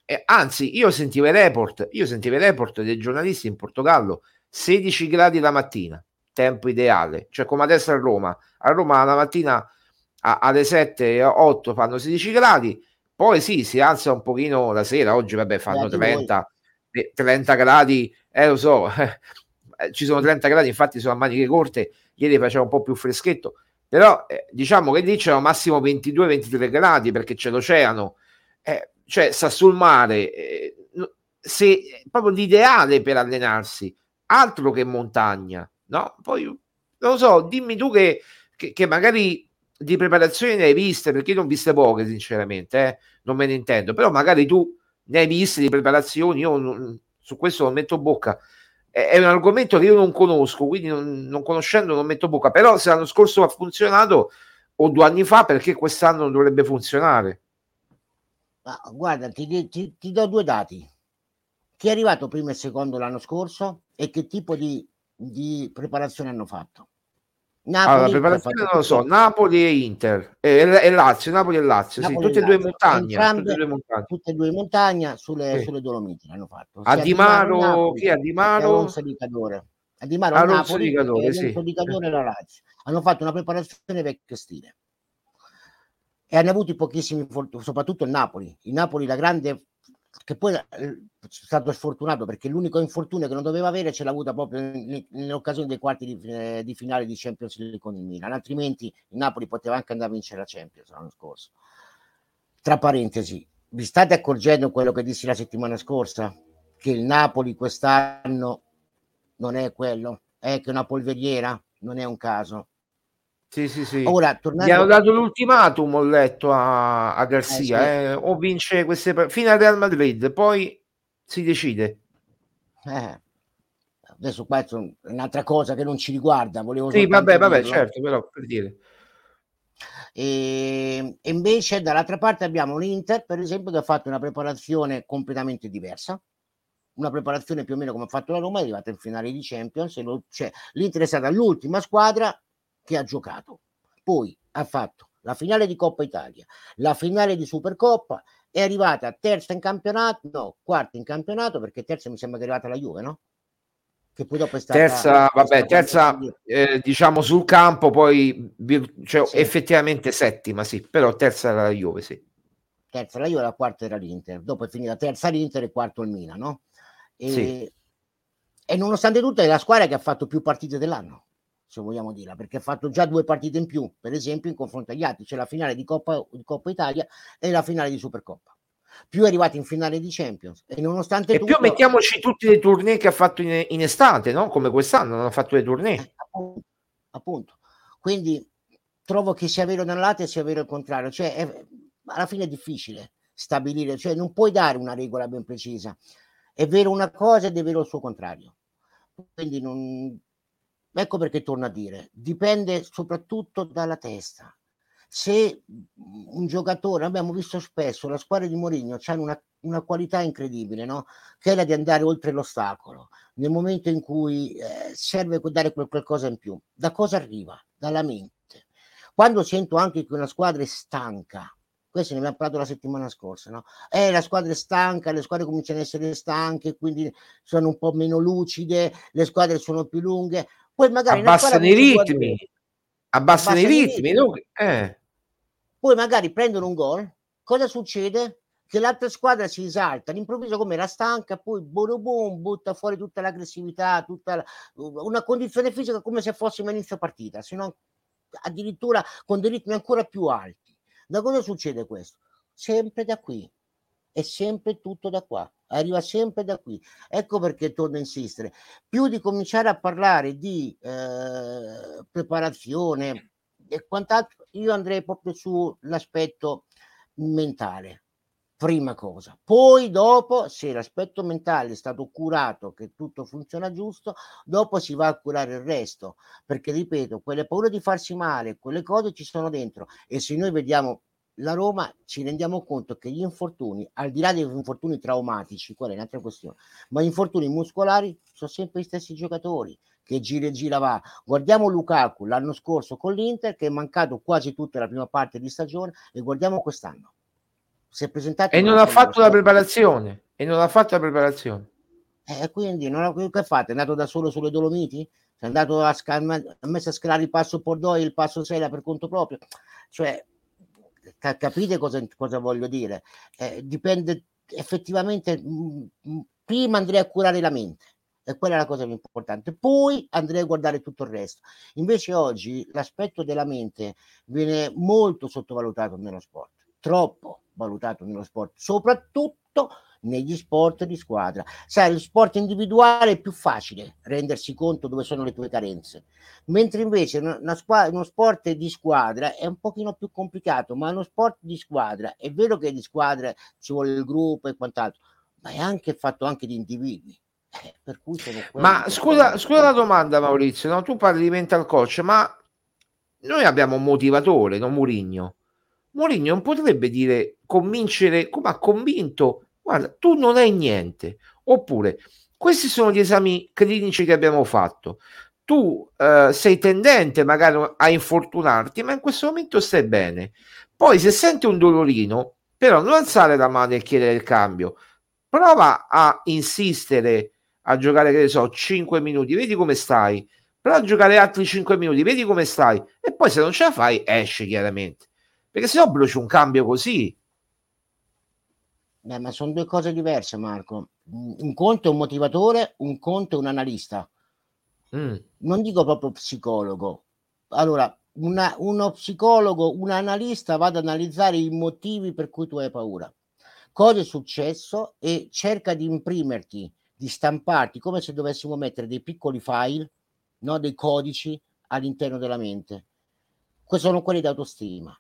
eh, anzi io sentivo i report, io sentivo i report dei giornalisti in Portogallo 16 gradi la mattina, tempo ideale, cioè come adesso a Roma. A Roma la mattina a, alle 7 8 fanno 16 gradi, poi sì, si alza un pochino la sera, oggi vabbè fanno 30, 30 gradi, eh lo so, eh, ci sono 30 gradi, infatti sono a maniche corte, ieri faceva un po' più freschetto, però eh, diciamo che lì c'erano massimo 22-23 gradi perché c'è l'oceano, eh, cioè sta sul mare, eh, se, proprio l'ideale per allenarsi, altro che montagna, no? Poi non lo so, dimmi tu che, che, che magari di preparazione ne hai viste, perché io non viste poche, sinceramente, eh? non me ne intendo, però magari tu ne hai viste di preparazioni, io non, su questo non metto bocca. È, è, un argomento che io non conosco, quindi non, non conoscendo non metto bocca, però se l'anno scorso ha funzionato o due anni fa, perché quest'anno non dovrebbe funzionare? Ma guarda, ti, ti, ti do due dati. Chi è arrivato primo e secondo l'anno scorso e che tipo di, di preparazione hanno fatto? Napoli, allora, preparazione non lo so, Napoli e Inter e, e Lazio, Napoli e Lazio, Napoli sì, tutte, e due montagne, tutte e due montagne. Tutte e due montagne sulle, sì. sulle Dolomiti l'hanno fatto. A Di Maro, chi è Di Maro? A Di Maro a Napoli Ricadore, sì. Ricadore la Lazio. Hanno fatto una preparazione vecchio stile e hanno avuto pochissimi, soprattutto il Napoli. Il Napoli, la grande che poi eh, è stato sfortunato perché l'unico infortunio che non doveva avere ce l'ha avuta proprio nell'occasione dei quarti di, eh, di, finale di Champions League con il Milan, altrimenti il Napoli poteva anche andare a vincere la Champions l'anno scorso. Tra parentesi, vi state accorgendo quello che dissi la settimana scorsa? Che il Napoli quest'anno non è quello, è che una polveriera, non è un caso. Sì, sì, sì. Ora, tornando... Gli hanno dato l'ultimatum, ho letto a, a Garcia, eh, sì. eh, o vince queste fino al Real Madrid, poi si decide. Eh. Adesso qua è un'altra cosa che non ci riguarda, volevo Sì, vabbè, vabbè, certo, però per dire. E, e invece dall'altra parte abbiamo l'Inter, per esempio, che ha fatto una preparazione completamente diversa, una preparazione più o meno come ha fatto la Roma, è arrivata in finale di Champions, lo, cioè, l'Inter è stata l'ultima squadra che ha giocato. Poi ha fatto la finale di Coppa Italia, la finale di Supercoppa, è arrivata terza in campionato, no, quarta in campionato, perché terza mi sembra che è arrivata la Juve, no? Che poi dopo è stata... Terza, vabbè, terza eh, diciamo sul campo, poi cioè, sì. effettivamente settima, sì, però terza era la Juve, sì. Terza la Juve, la quarta era l'Inter, dopo è finita terza l'Inter e quarto il Milan, no? E, sì. e nonostante tutto è la squadra che ha fatto più partite dell'anno se vogliamo dirla, perché ha fatto già due partite in più, per esempio in confronto agli altri, c'è la finale di Coppa, di Coppa Italia e la finale di Supercoppa. Più è arrivato in finale di Champions e nonostante e tutto... più mettiamoci tutti i tournée che ha fatto in, in estate, no? come quest'anno hanno fatto le tournée. Eh, appunto, appunto, Quindi trovo che sia vero da un lato e sia vero il contrario, cioè è, alla fine è difficile stabilire, cioè non puoi dare una regola ben precisa. È vero una cosa ed è vero il suo contrario. Quindi non, Ecco perché torno a dire, dipende soprattutto dalla testa. Se un giocatore, abbiamo visto spesso, la squadra di Mourinho ha una, una, qualità incredibile, no? che è la di andare oltre l'ostacolo, nel momento in cui eh, serve dare qualcosa in più. Da cosa arriva? Dalla mente. Quando sento anche che una squadra è stanca, questo ne abbiamo parlato la settimana scorsa, no? Eh, la squadra è stanca, le squadre cominciano ad essere stanche, quindi sono un po' meno lucide, le squadre sono più lunghe. Poi magari abbassano i ritmi, abbassano i ritmi, eh. poi magari prendono un gol, cosa succede? Che l'altra squadra si esalta, all'improvviso come era stanca, poi boom, butta fuori tutta l'aggressività, tutta la, una condizione fisica come se fossimo inizio partita, se non addirittura con dei ritmi ancora più alti. Da cosa succede questo? Sempre da qui, è sempre tutto da qua. Arriva sempre da qui. Ecco perché torno a insistere. Più di cominciare a parlare di eh, preparazione e quant'altro, io andrei proprio sull'aspetto mentale prima cosa. Poi dopo, se l'aspetto mentale è stato curato, che tutto funziona giusto, dopo si va a curare il resto, perché ripeto, quelle paure di farsi male, quelle cose ci sono dentro e se noi vediamo la Roma ci rendiamo conto che gli infortuni, al di là degli infortuni traumatici, quella è un'altra questione, ma gli infortuni muscolari sono sempre gli stessi giocatori che gira e gira va. Guardiamo Lukaku l'anno scorso con l'Inter che è mancato quasi tutta la prima parte di stagione e guardiamo quest'anno si è presentato e non ha fatto la preparazione e non ha fatto la preparazione eh, quindi non ha, che fate? È andato da solo sulle Dolomiti? È andato a, sca- ha messo a scalare il passo Pordoi e il passo Sela per conto proprio? Cioè, capite cosa, cosa, voglio dire? Eh, dipende effettivamente, mh, mh, prima andrei a curare la mente e quella è la cosa più importante. Poi andrei a guardare tutto il resto. Invece oggi l'aspetto della mente viene molto sottovalutato nello sport, troppo valutato nello sport, soprattutto negli sport di squadra. Sai, lo sport individuale è più facile rendersi conto dove sono le tue carenze, mentre invece una squadra, uno sport di squadra è un pochino più complicato, ma uno sport di squadra è vero che di squadra ci vuole il gruppo e quant'altro, ma è anche fatto anche di individui. Eh, per cui ma scusa, scusa la domanda Maurizio, no? tu parli di mental coach, ma noi abbiamo un motivatore, non Murigno. Mourinho non potrebbe dire convincere come ha convinto guarda tu non hai niente. Oppure questi sono gli esami clinici che abbiamo fatto. Tu eh, sei tendente magari a infortunarti ma in questo momento stai bene. Poi se senti un dolorino però non alzare la mano e chiedere il cambio. Prova a insistere a giocare che ne so 5 minuti vedi come stai. Prova a giocare altri 5 minuti vedi come stai. E poi se non ce la fai esci chiaramente. Perché se no bruci un cambio così. Beh, ma sono due cose diverse, Marco. Un conto è un motivatore, un conto è un analista. Mm. Non dico proprio psicologo. Allora, una, uno psicologo, un analista va ad analizzare i motivi per cui tu hai paura. Cosa è successo e cerca di imprimerti, di stamparti come se dovessimo mettere dei piccoli file, no? dei codici all'interno della mente. Questi sono quelli d'autostima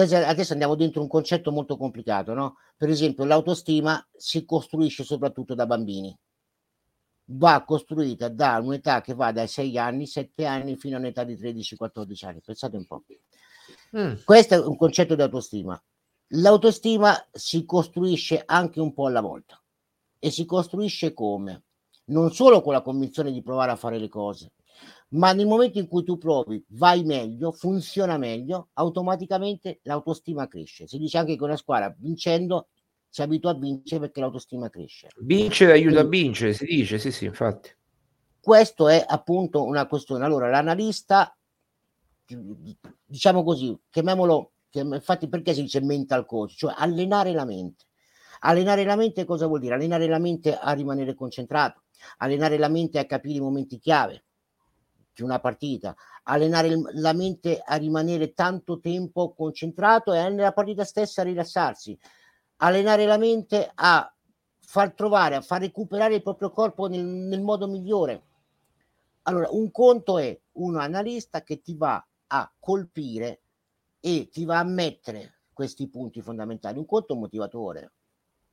adesso andiamo dentro un concetto molto complicato, no? Per esempio, l'autostima si costruisce soprattutto da bambini. Va costruita da un'età che va dai 6 anni, 7 anni fino a un'età di 13-14 anni. Pensate un po'. Mm. Questo è un concetto di autostima. L'autostima si costruisce anche un po' alla volta e si costruisce come? Non solo con la convinzione di provare a fare le cose, ma nel momento in cui tu provi, vai meglio, funziona meglio, automaticamente l'autostima cresce. Si dice anche che una squadra vincendo si abitua a vincere perché l'autostima cresce. Vincere aiuta Quindi, a vincere, si dice, sì, sì, infatti. Questo è appunto una questione. Allora, l'analista, diciamo così, chiamiamolo, infatti perché si dice mental coach? Cioè allenare la mente. Allenare la mente cosa vuol dire? Allenare la mente a rimanere concentrato, allenare la mente a capire i momenti chiave, una partita, allenare la mente a rimanere tanto tempo concentrato e nella partita stessa a rilassarsi, allenare la mente a far trovare, a far recuperare il proprio corpo nel, nel modo migliore. Allora, un conto è un analista che ti va a colpire e ti va a mettere questi punti fondamentali. Un conto è un motivatore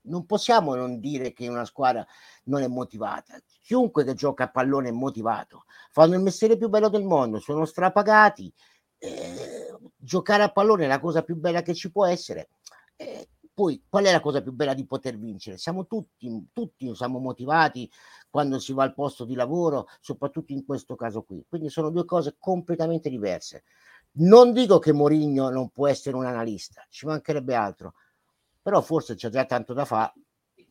non possiamo non dire che una squadra non è motivata. Chiunque che gioca a pallone è motivato, fanno il mestiere più bello del mondo, sono strapagati. Eh, giocare a pallone è la cosa più bella che ci può essere. Eh, poi, qual è la cosa più bella di poter vincere? Siamo tutti, tutti siamo motivati quando si va al posto di lavoro, soprattutto in questo caso qui. Quindi sono due cose completamente diverse. Non dico che Mourinho non può essere un analista, ci mancherebbe altro, però forse c'è già tanto da fare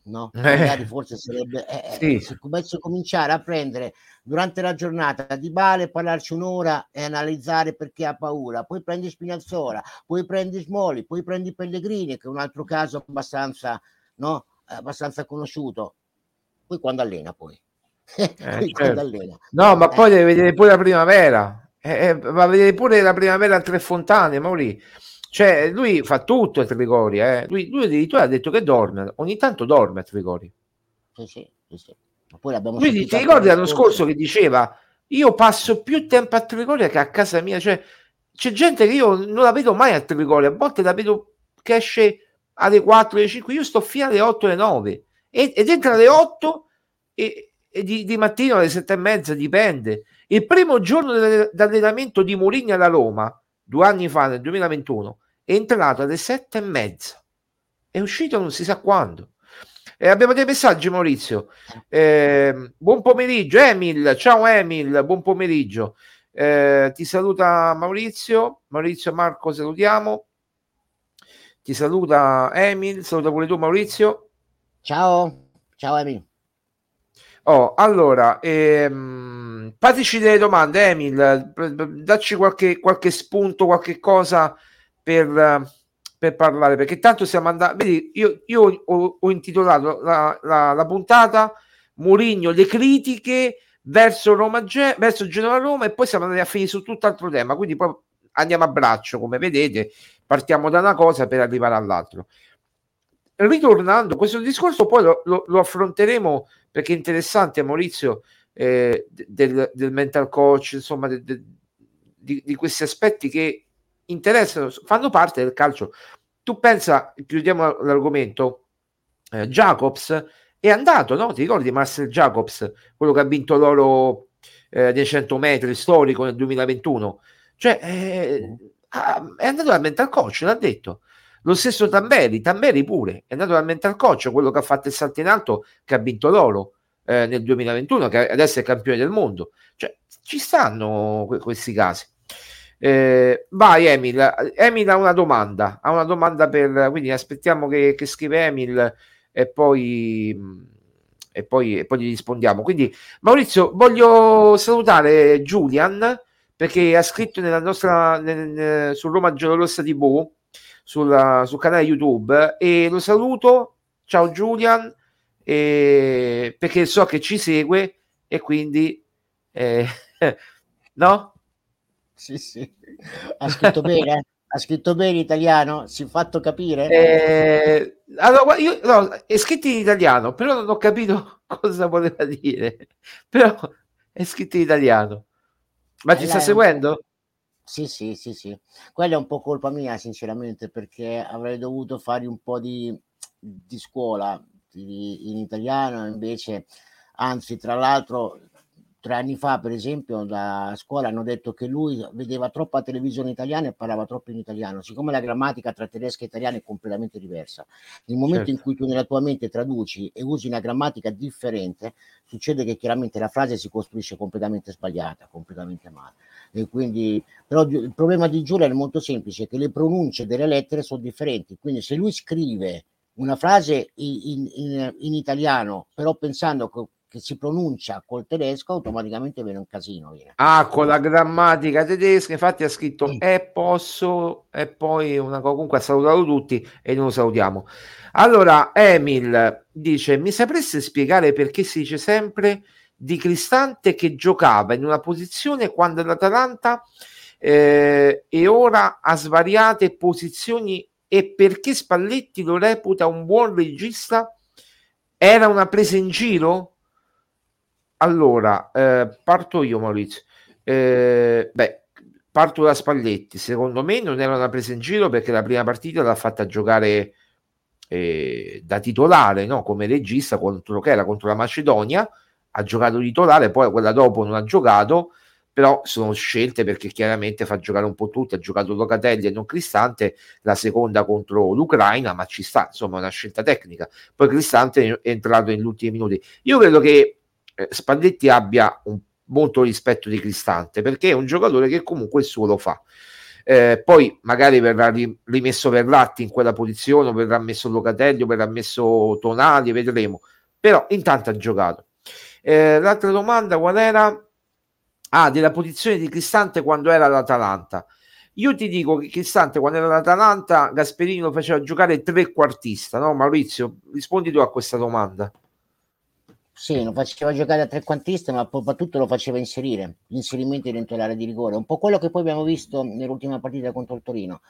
no? Eh. Magari forse sarebbe eh, sì. se dovesse cominciare a prendere durante la giornata di Bale, parlarci un'ora e analizzare perché ha paura, poi prendi Spinazzola, poi prendi Smoli, poi prendi Pellegrini, che è un altro caso abbastanza, no? abbastanza conosciuto. Poi quando allena poi. Eh, certo. allena. No, ma poi deve vedere pure la primavera. Eh, va a vedere pure la primavera a Tre Fontane, Mauri Cioè, lui fa tutto a Trigori, eh. lui, lui addirittura ha detto che dorme, ogni tanto dorme a Trigori. Sì, sì, sì, Quindi ti ricordi l'anno scorso che diceva io passo più tempo a Trigoria che a casa mia, cioè c'è gente che io non la vedo mai a Trigoria, a volte la vedo che esce alle 4, alle 5, io sto fino alle 8, alle 9 ed, ed entra alle 8 e, e di, di, mattino alle 7 e mezza, dipende. Il primo giorno d'allenamento di Mourinho alla Roma, due anni fa, nel 2021, è entrato alle 7 e mezza, è uscito non si sa quando. Eh, abbiamo dei messaggi, Maurizio. Eh, buon pomeriggio, Emil. Ciao, Emil. Buon pomeriggio. Eh, ti saluta Maurizio. Maurizio Marco, salutiamo. Ti saluta Emil. Saluta pure tu, Maurizio. Ciao, ciao, Emil. Oh, allora, ehm, fateci delle domande, Emil. Dacci qualche, qualche spunto, qualche cosa per per parlare, perché tanto siamo andati, vedi, io, io ho, ho, intitolato la, la, la puntata Murigno, le critiche verso Roma, verso Genova Roma e poi siamo andati a finire su tutt'altro tema, quindi poi andiamo a braccio, come vedete, partiamo da una cosa per arrivare all'altro. Ritornando, questo discorso poi lo, lo, lo affronteremo perché è interessante, Maurizio, eh, del, del, mental coach, insomma, de, de, di, di questi aspetti che interessano, fanno parte del calcio. Tu pensa, chiudiamo l'argomento, eh, Jacobs è andato, no? Ti ricordi Marcel Jacobs, quello che ha vinto l'oro eh, dei 100 metri storico nel 2021? Cioè, eh, è andato dal mental coach, l'ha detto. Lo stesso Tamberi, Tamberi pure, è andato dal mental coach, quello che ha fatto il salto in alto, che ha vinto l'oro eh, nel 2021, che adesso è campione del mondo. Cioè, ci stanno que- questi casi. Eh, vai Emil, Emil ha una domanda, ha una domanda per, quindi aspettiamo che, che scrive Emil e poi, e, poi, e poi gli rispondiamo. Quindi Maurizio, voglio salutare Julian perché ha scritto nella nostra, nel, nel, su Roma Giallorossa TV sulla, sul canale YouTube e lo saluto. Ciao Julian, e, perché so che ci segue e quindi eh, no? Sì, sì. Ha scritto bene? Ha scritto bene italiano? Si è fatto capire? Eh, allora, io, no, è scritto in italiano, però non ho capito cosa voleva dire. Però è scritto in italiano. Ma ti sta seguendo? Sì, sì, sì, sì. Quella è un po' colpa mia, sinceramente, perché avrei dovuto fare un po' di, di scuola di, in italiano, invece, anzi, tra l'altro, tre anni fa, per esempio, da scuola hanno detto che lui vedeva troppa televisione italiana e parlava troppo in italiano, siccome la grammatica tra tedesca e italiano è completamente diversa. Nel momento certo. in cui tu nella tua mente traduci e usi una grammatica differente, succede che chiaramente la frase si costruisce completamente sbagliata, completamente male. E quindi, però il problema di Giulia è molto semplice, che le pronunce delle lettere sono differenti, quindi se lui scrive una frase in, in, in italiano, però pensando che che si pronuncia col tedesco automaticamente viene un casino. Viene. Ah, con la grammatica tedesca, infatti ha scritto mm. e posso e poi una comunque ha salutato tutti e noi lo salutiamo. Allora, Emil dice: Mi sapreste spiegare perché si dice sempre di Cristante che giocava in una posizione quando l'Atalanta eh, e ora ha svariate posizioni e perché Spalletti lo reputa un buon regista? Era una presa in giro? Allora, eh, parto io, Maurizio. Eh, beh, parto da Spalletti. Secondo me non era una presa in giro perché la prima partita l'ha fatta giocare eh, da titolare, no? come regista contro che era contro la Macedonia. Ha giocato titolare, poi quella dopo non ha giocato. Però sono scelte perché chiaramente fa giocare un po' tutti. Ha giocato Locatelli e non Cristante, la seconda contro l'Ucraina, ma ci sta, insomma, una scelta tecnica. Poi Cristante è entrato negli ultimi minuti. Io credo che eh, Spalletti abbia un, molto rispetto di Cristante perché è un giocatore che comunque il suo lo fa. Eh, poi magari verrà rimesso Verratti in quella posizione, o verrà messo Locatelli, verrà messo Tonali, vedremo. Però intanto ha giocato. Eh, l'altra domanda qual era? Ah, della posizione di Cristante quando era l'Atalanta. Io ti dico che Cristante quando era l'Atalanta Gasperini lo faceva giocare trequartista, no Maurizio? Rispondi tu a questa domanda. Sì, lo faceva giocare a trequantista, ma soprattutto lo faceva inserire, l'inserimento dentro l'area di rigore, un po' quello che poi abbiamo visto nell'ultima partita contro il Torino.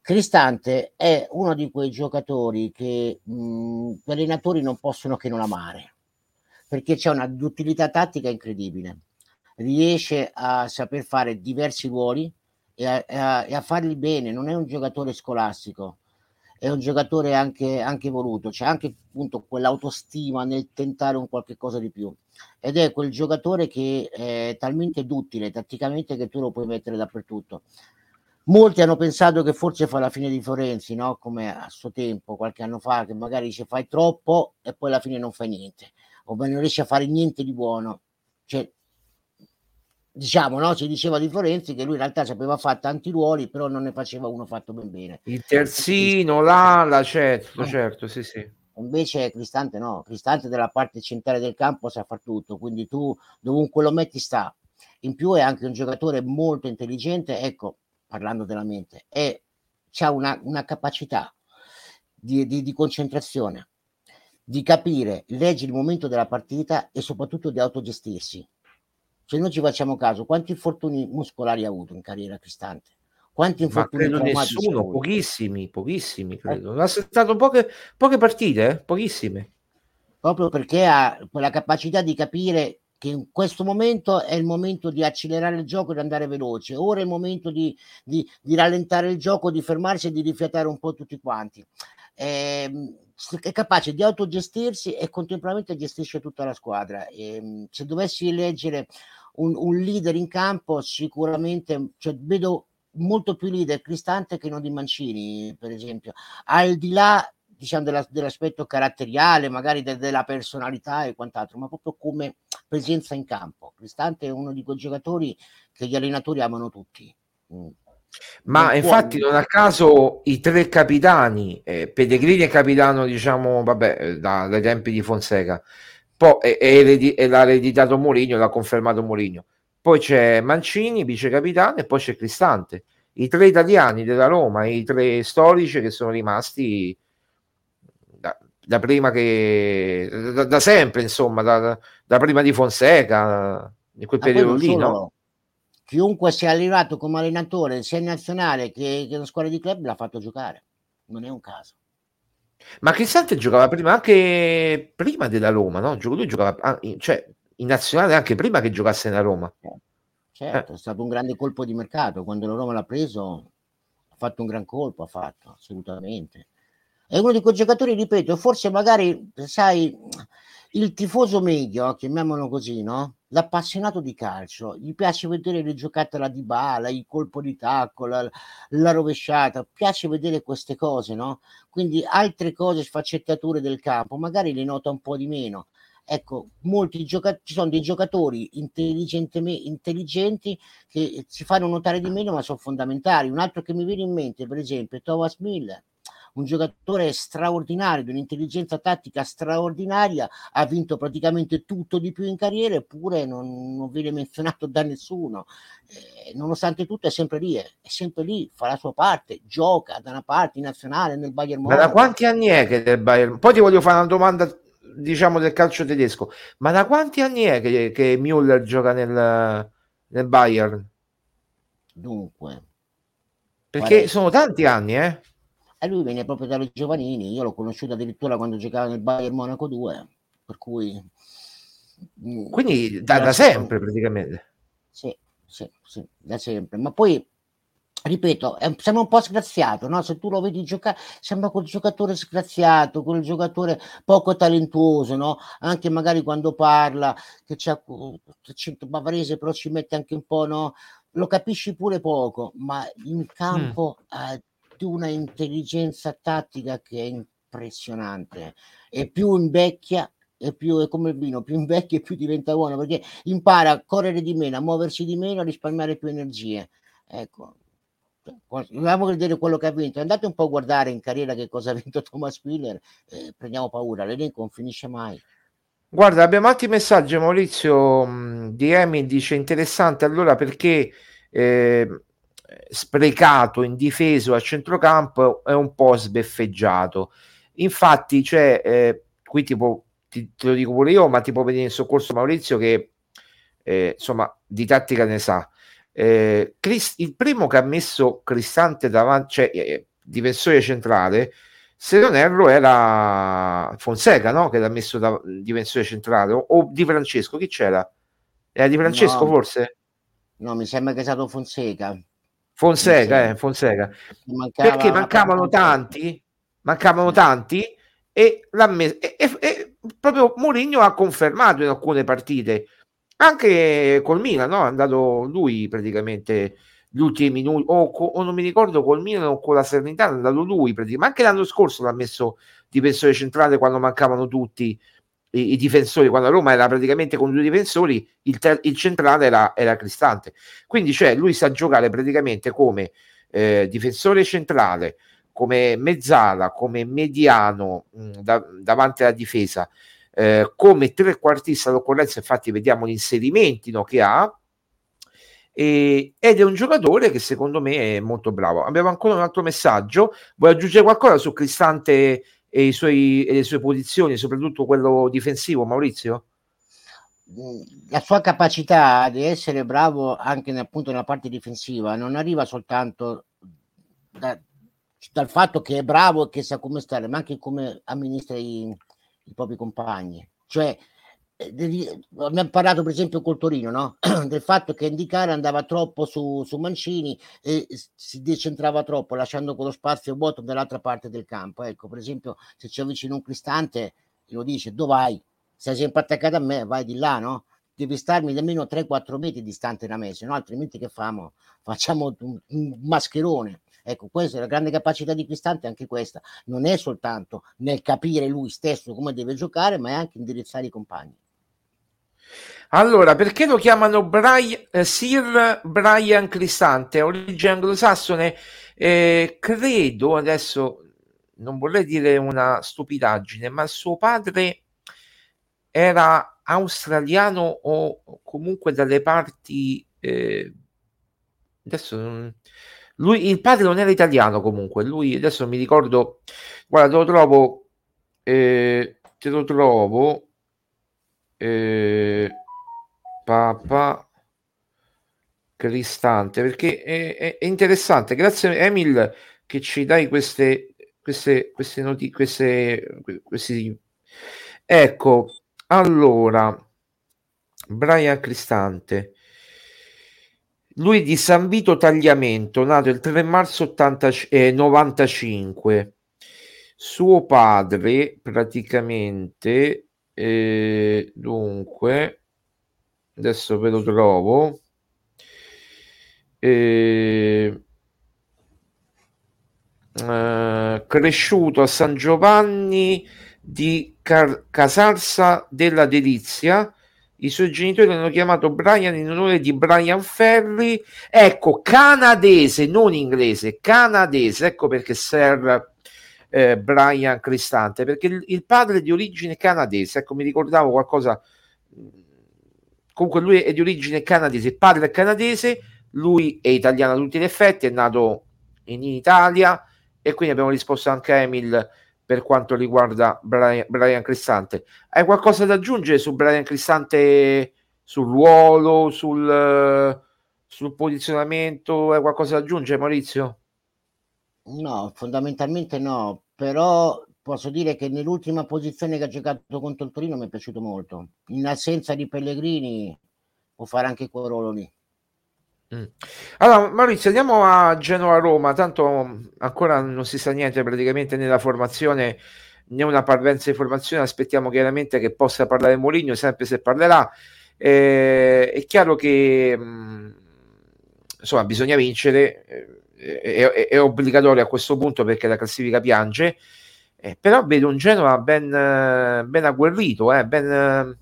Cristante è uno di quei giocatori che mh, gli allenatori non possono che non amare, perché c'è una duttilità tattica incredibile. Riesce a saper fare diversi ruoli e a, a, a farli bene, non è un giocatore scolastico, è un giocatore anche, anche voluto, c'è anche appunto quell'autostima nel tentare un qualche cosa di più ed è quel giocatore che è talmente duttile tatticamente che tu lo puoi mettere dappertutto. Molti hanno pensato che forse fa la fine di Florenzi, no? come a suo tempo, qualche anno fa, che magari dice fai troppo e poi alla fine non fai niente, o non riesci a fare niente di buono. Cioè, diciamo, no? si diceva di Florenzi che lui in realtà sapeva fare tanti ruoli, però non ne faceva uno fatto ben bene. Il terzino, l'ala, certo, eh. certo, sì, sì. Invece Cristante no, Cristante della parte centrale del campo sa far tutto, quindi tu dovunque lo metti sta. In più è anche un giocatore molto intelligente, ecco, parlando della mente, e ha una, una, capacità di, di, di concentrazione, di capire, leggere il momento della partita e soprattutto di autogestirsi. Se noi ci facciamo caso, quanti infortuni muscolari ha avuto in carriera Cristante? Quanti infortuni Ma credo nessuno, pochissimi, pochissimi, credo. Eh. Ha stato poche, poche partite, eh? pochissime. Proprio perché ha quella capacità di capire che in questo momento è il momento di accelerare il gioco e di andare veloce, ora è il momento di, di, di rallentare il gioco, di fermarsi e di rifiatare un po' tutti quanti. Eh, è capace di autogestirsi e contemporaneamente gestisce tutta la squadra. Eh, se dovessi eleggere un, un, leader in campo, sicuramente cioè, vedo molto più leader Cristante che non di Mancini, per esempio. Al di là diciamo, della, dell'aspetto caratteriale, magari de, della personalità e quant'altro, ma proprio come presenza in campo. Cristante è uno di quei giocatori che gli allenatori amano tutti. Mm. Ma non infatti può... non a caso i tre capitani, eh, Pellegrini è capitano diciamo vabbè eh, da, dai tempi di Fonseca, poi è, è, eredi- è l'ha ereditato Mourinho, l'ha confermato Mourinho, poi c'è Mancini, vice capitano e poi c'è Cristante, i tre italiani della Roma, i tre storici che sono rimasti da prima che da, da sempre, insomma, da, da, prima di Fonseca, in quel periodo lì, no? Chiunque sia arrivato come allenatore, sia in nazionale che, che una squadra di club, l'ha fatto giocare. Non è un caso. Ma Cristante giocava prima anche prima della Roma, no? Lui giocava ah, cioè, in nazionale anche prima che giocasse nella Roma. Certo, certo eh. è stato un grande colpo di mercato. Quando la Roma l'ha preso, ha fatto un gran colpo, ha fatto assolutamente è uno di quei giocatori, ripeto, forse magari, sai, il tifoso medio, chiamiamolo così, no? L'appassionato di calcio, gli piace vedere le giocate alla dibala, il colpo di tacco, la, la, rovesciata, piace vedere queste cose, no? Quindi altre cose, sfaccettature del campo, magari le nota un po' di meno. Ecco, molti giocatori, ci sono dei giocatori intelligenti che si fanno notare di meno, ma sono fondamentali. Un altro che mi viene in mente, per esempio, è Thomas Miller un giocatore straordinario, di un'intelligenza tattica straordinaria, ha vinto praticamente tutto di più in carriera, eppure non, non viene menzionato da nessuno. Eh, nonostante tutto è sempre lì, è sempre lì, fa la sua parte, gioca da una parte in nazionale nel Bayern Monaco. Ma da quanti anni è che del Bayern? Poi ti voglio fare una domanda diciamo del calcio tedesco, ma da quanti anni è che, che Müller gioca nel, nel Bayern? Dunque, perché sono tanti anni, eh? E lui viene proprio dalle giovanili, io l'ho conosciuto addirittura quando giocava nel Bayern Monaco 2, per cui... Mm, Quindi da, da sempre praticamente. Sì, sì, sì, da sempre. Ma poi, ripeto, è, sembra un po' sgraziato, no? Se tu lo vedi giocare, sembra quel giocatore sgraziato, quel giocatore poco talentuoso, no? Anche magari quando parla, che c'è accento bavarese, però ci mette anche un po', no? Lo capisci pure poco, ma in mm. campo mm. ha di una intelligenza tattica che è impressionante e più invecchia e più è come il vino, più invecchia e più diventa buono perché impara a correre di meno, a muoversi di meno, a risparmiare più energie. Ecco, vogliamo vedere quello che ha vinto. Andate un po' a guardare in carriera che cosa ha vinto Thomas Miller, eh, prendiamo paura, l'elenco non finisce mai. Guarda, abbiamo altri messaggi. Maurizio di Emi dice interessante allora perché eh, sprecato, indifeso a centrocampo è un po' sbeffeggiato. Infatti, cioè, eh, qui tipo, ti, te lo dico pure io, ma ti può venire in soccorso Maurizio che eh, insomma di tattica ne sa. Eh, Chris, il primo che ha messo Cristante davanti, cioè, eh, difensore centrale, se non erro era Fonseca, no? Che l'ha messo da difensore centrale, o, o, Di Francesco, chi c'era? Era Di Francesco no, forse? No, mi sembra che è stato Fonseca. Fonseca, eh, Fonseca. Perché mancavano tanti, mancavano tanti e, messo, e, e, e proprio Mourinho ha confermato in alcune partite anche col Milan, no? È andato lui praticamente gli ultimi minuti, o, o, non mi ricordo col Milan o con la Serenità, è andato lui praticamente, ma anche l'anno scorso l'ha messo difensore centrale quando mancavano tutti i, i, difensori, quando Roma era praticamente con due difensori, il, ter- il centrale era, era, Cristante. Quindi cioè, lui sa giocare praticamente come eh, difensore centrale, come mezzala, come mediano mh, da, davanti alla difesa, eh, come trequartista all'occorrenza, infatti vediamo gli inserimenti no, che ha, ed è un giocatore che secondo me è molto bravo. Abbiamo ancora un altro messaggio. Vuoi aggiungere qualcosa su Cristante e, suoi, e le sue posizioni, soprattutto quello difensivo, Maurizio? Mm, la sua capacità di essere bravo anche appunto nella parte difensiva non arriva soltanto da, dal fatto che è bravo e che sa come stare, ma anche come amministra i, i propri compagni. Cioè, abbiamo parlato per esempio col Torino no? del fatto che Indicare andava troppo su, su, Mancini e si decentrava troppo lasciando quello spazio vuoto dall'altra parte del campo ecco per esempio se ci avvicina un Cristante lo dice dove vai? sei sempre attaccato a me vai di là no? devi starmi nemmeno 3-4 metri distante da me se no altrimenti che famo? facciamo un, un mascherone Ecco, questa è la grande capacità di Cristante, anche questa. Non è soltanto nel capire lui stesso come deve giocare, ma è anche indirizzare i compagni. Allora, perché lo chiamano Brian, eh, Sir Brian Cristante? Origine anglosassone? Eh, credo, adesso non vorrei dire una stupidaggine, ma suo padre era australiano o comunque dalle parti... Eh, adesso non, lui, il padre non era italiano comunque, lui adesso mi ricordo, guarda, te lo trovo, eh, te lo trovo, eh, Papa Cristante, perché è, è, è, interessante. Grazie Emil che ci dai queste, queste, queste notizie, queste, questi... Ecco, allora, Brian Cristante. Lui di San Vito Tagliamento, nato il 3 marzo 80, eh, 95. Suo padre praticamente, eh, dunque, adesso ve lo trovo. Eh, eh, cresciuto a San Giovanni di Car- Casarsa della Delizia. I suoi genitori l'hanno chiamato Brian in onore di Brian Ferry, ecco, canadese, non inglese, canadese, ecco perché Sir eh, Brian Cristante, perché il, il padre è di origine canadese, ecco, mi ricordavo qualcosa comunque lui è di origine canadese, il padre è canadese, lui è italiano a tutti gli effetti, è nato in Italia e quindi abbiamo risposto anche a Emil per quanto riguarda Brian, Brian Cristante. Hai qualcosa da aggiungere su Brian Cristante, sul ruolo, sul, sul posizionamento? Hai qualcosa da aggiungere Maurizio? No, fondamentalmente no, però posso dire che nell'ultima posizione che ha giocato contro il Torino mi è piaciuto molto. In assenza di Pellegrini può fare anche quel ruolo lì. Mm. Allora, Maurizio, andiamo a Genova-Roma. Tanto ancora non si sa niente praticamente nella formazione né una parvenza di formazione. Aspettiamo chiaramente che possa parlare Moligno, sempre se parlerà. Eh, è chiaro che mh, mm, insomma bisogna vincere, eh, è, è, obbligatorio a questo punto perché la classifica piange. Eh, però vedo un Genova ben, ben agguerrito, eh, ben,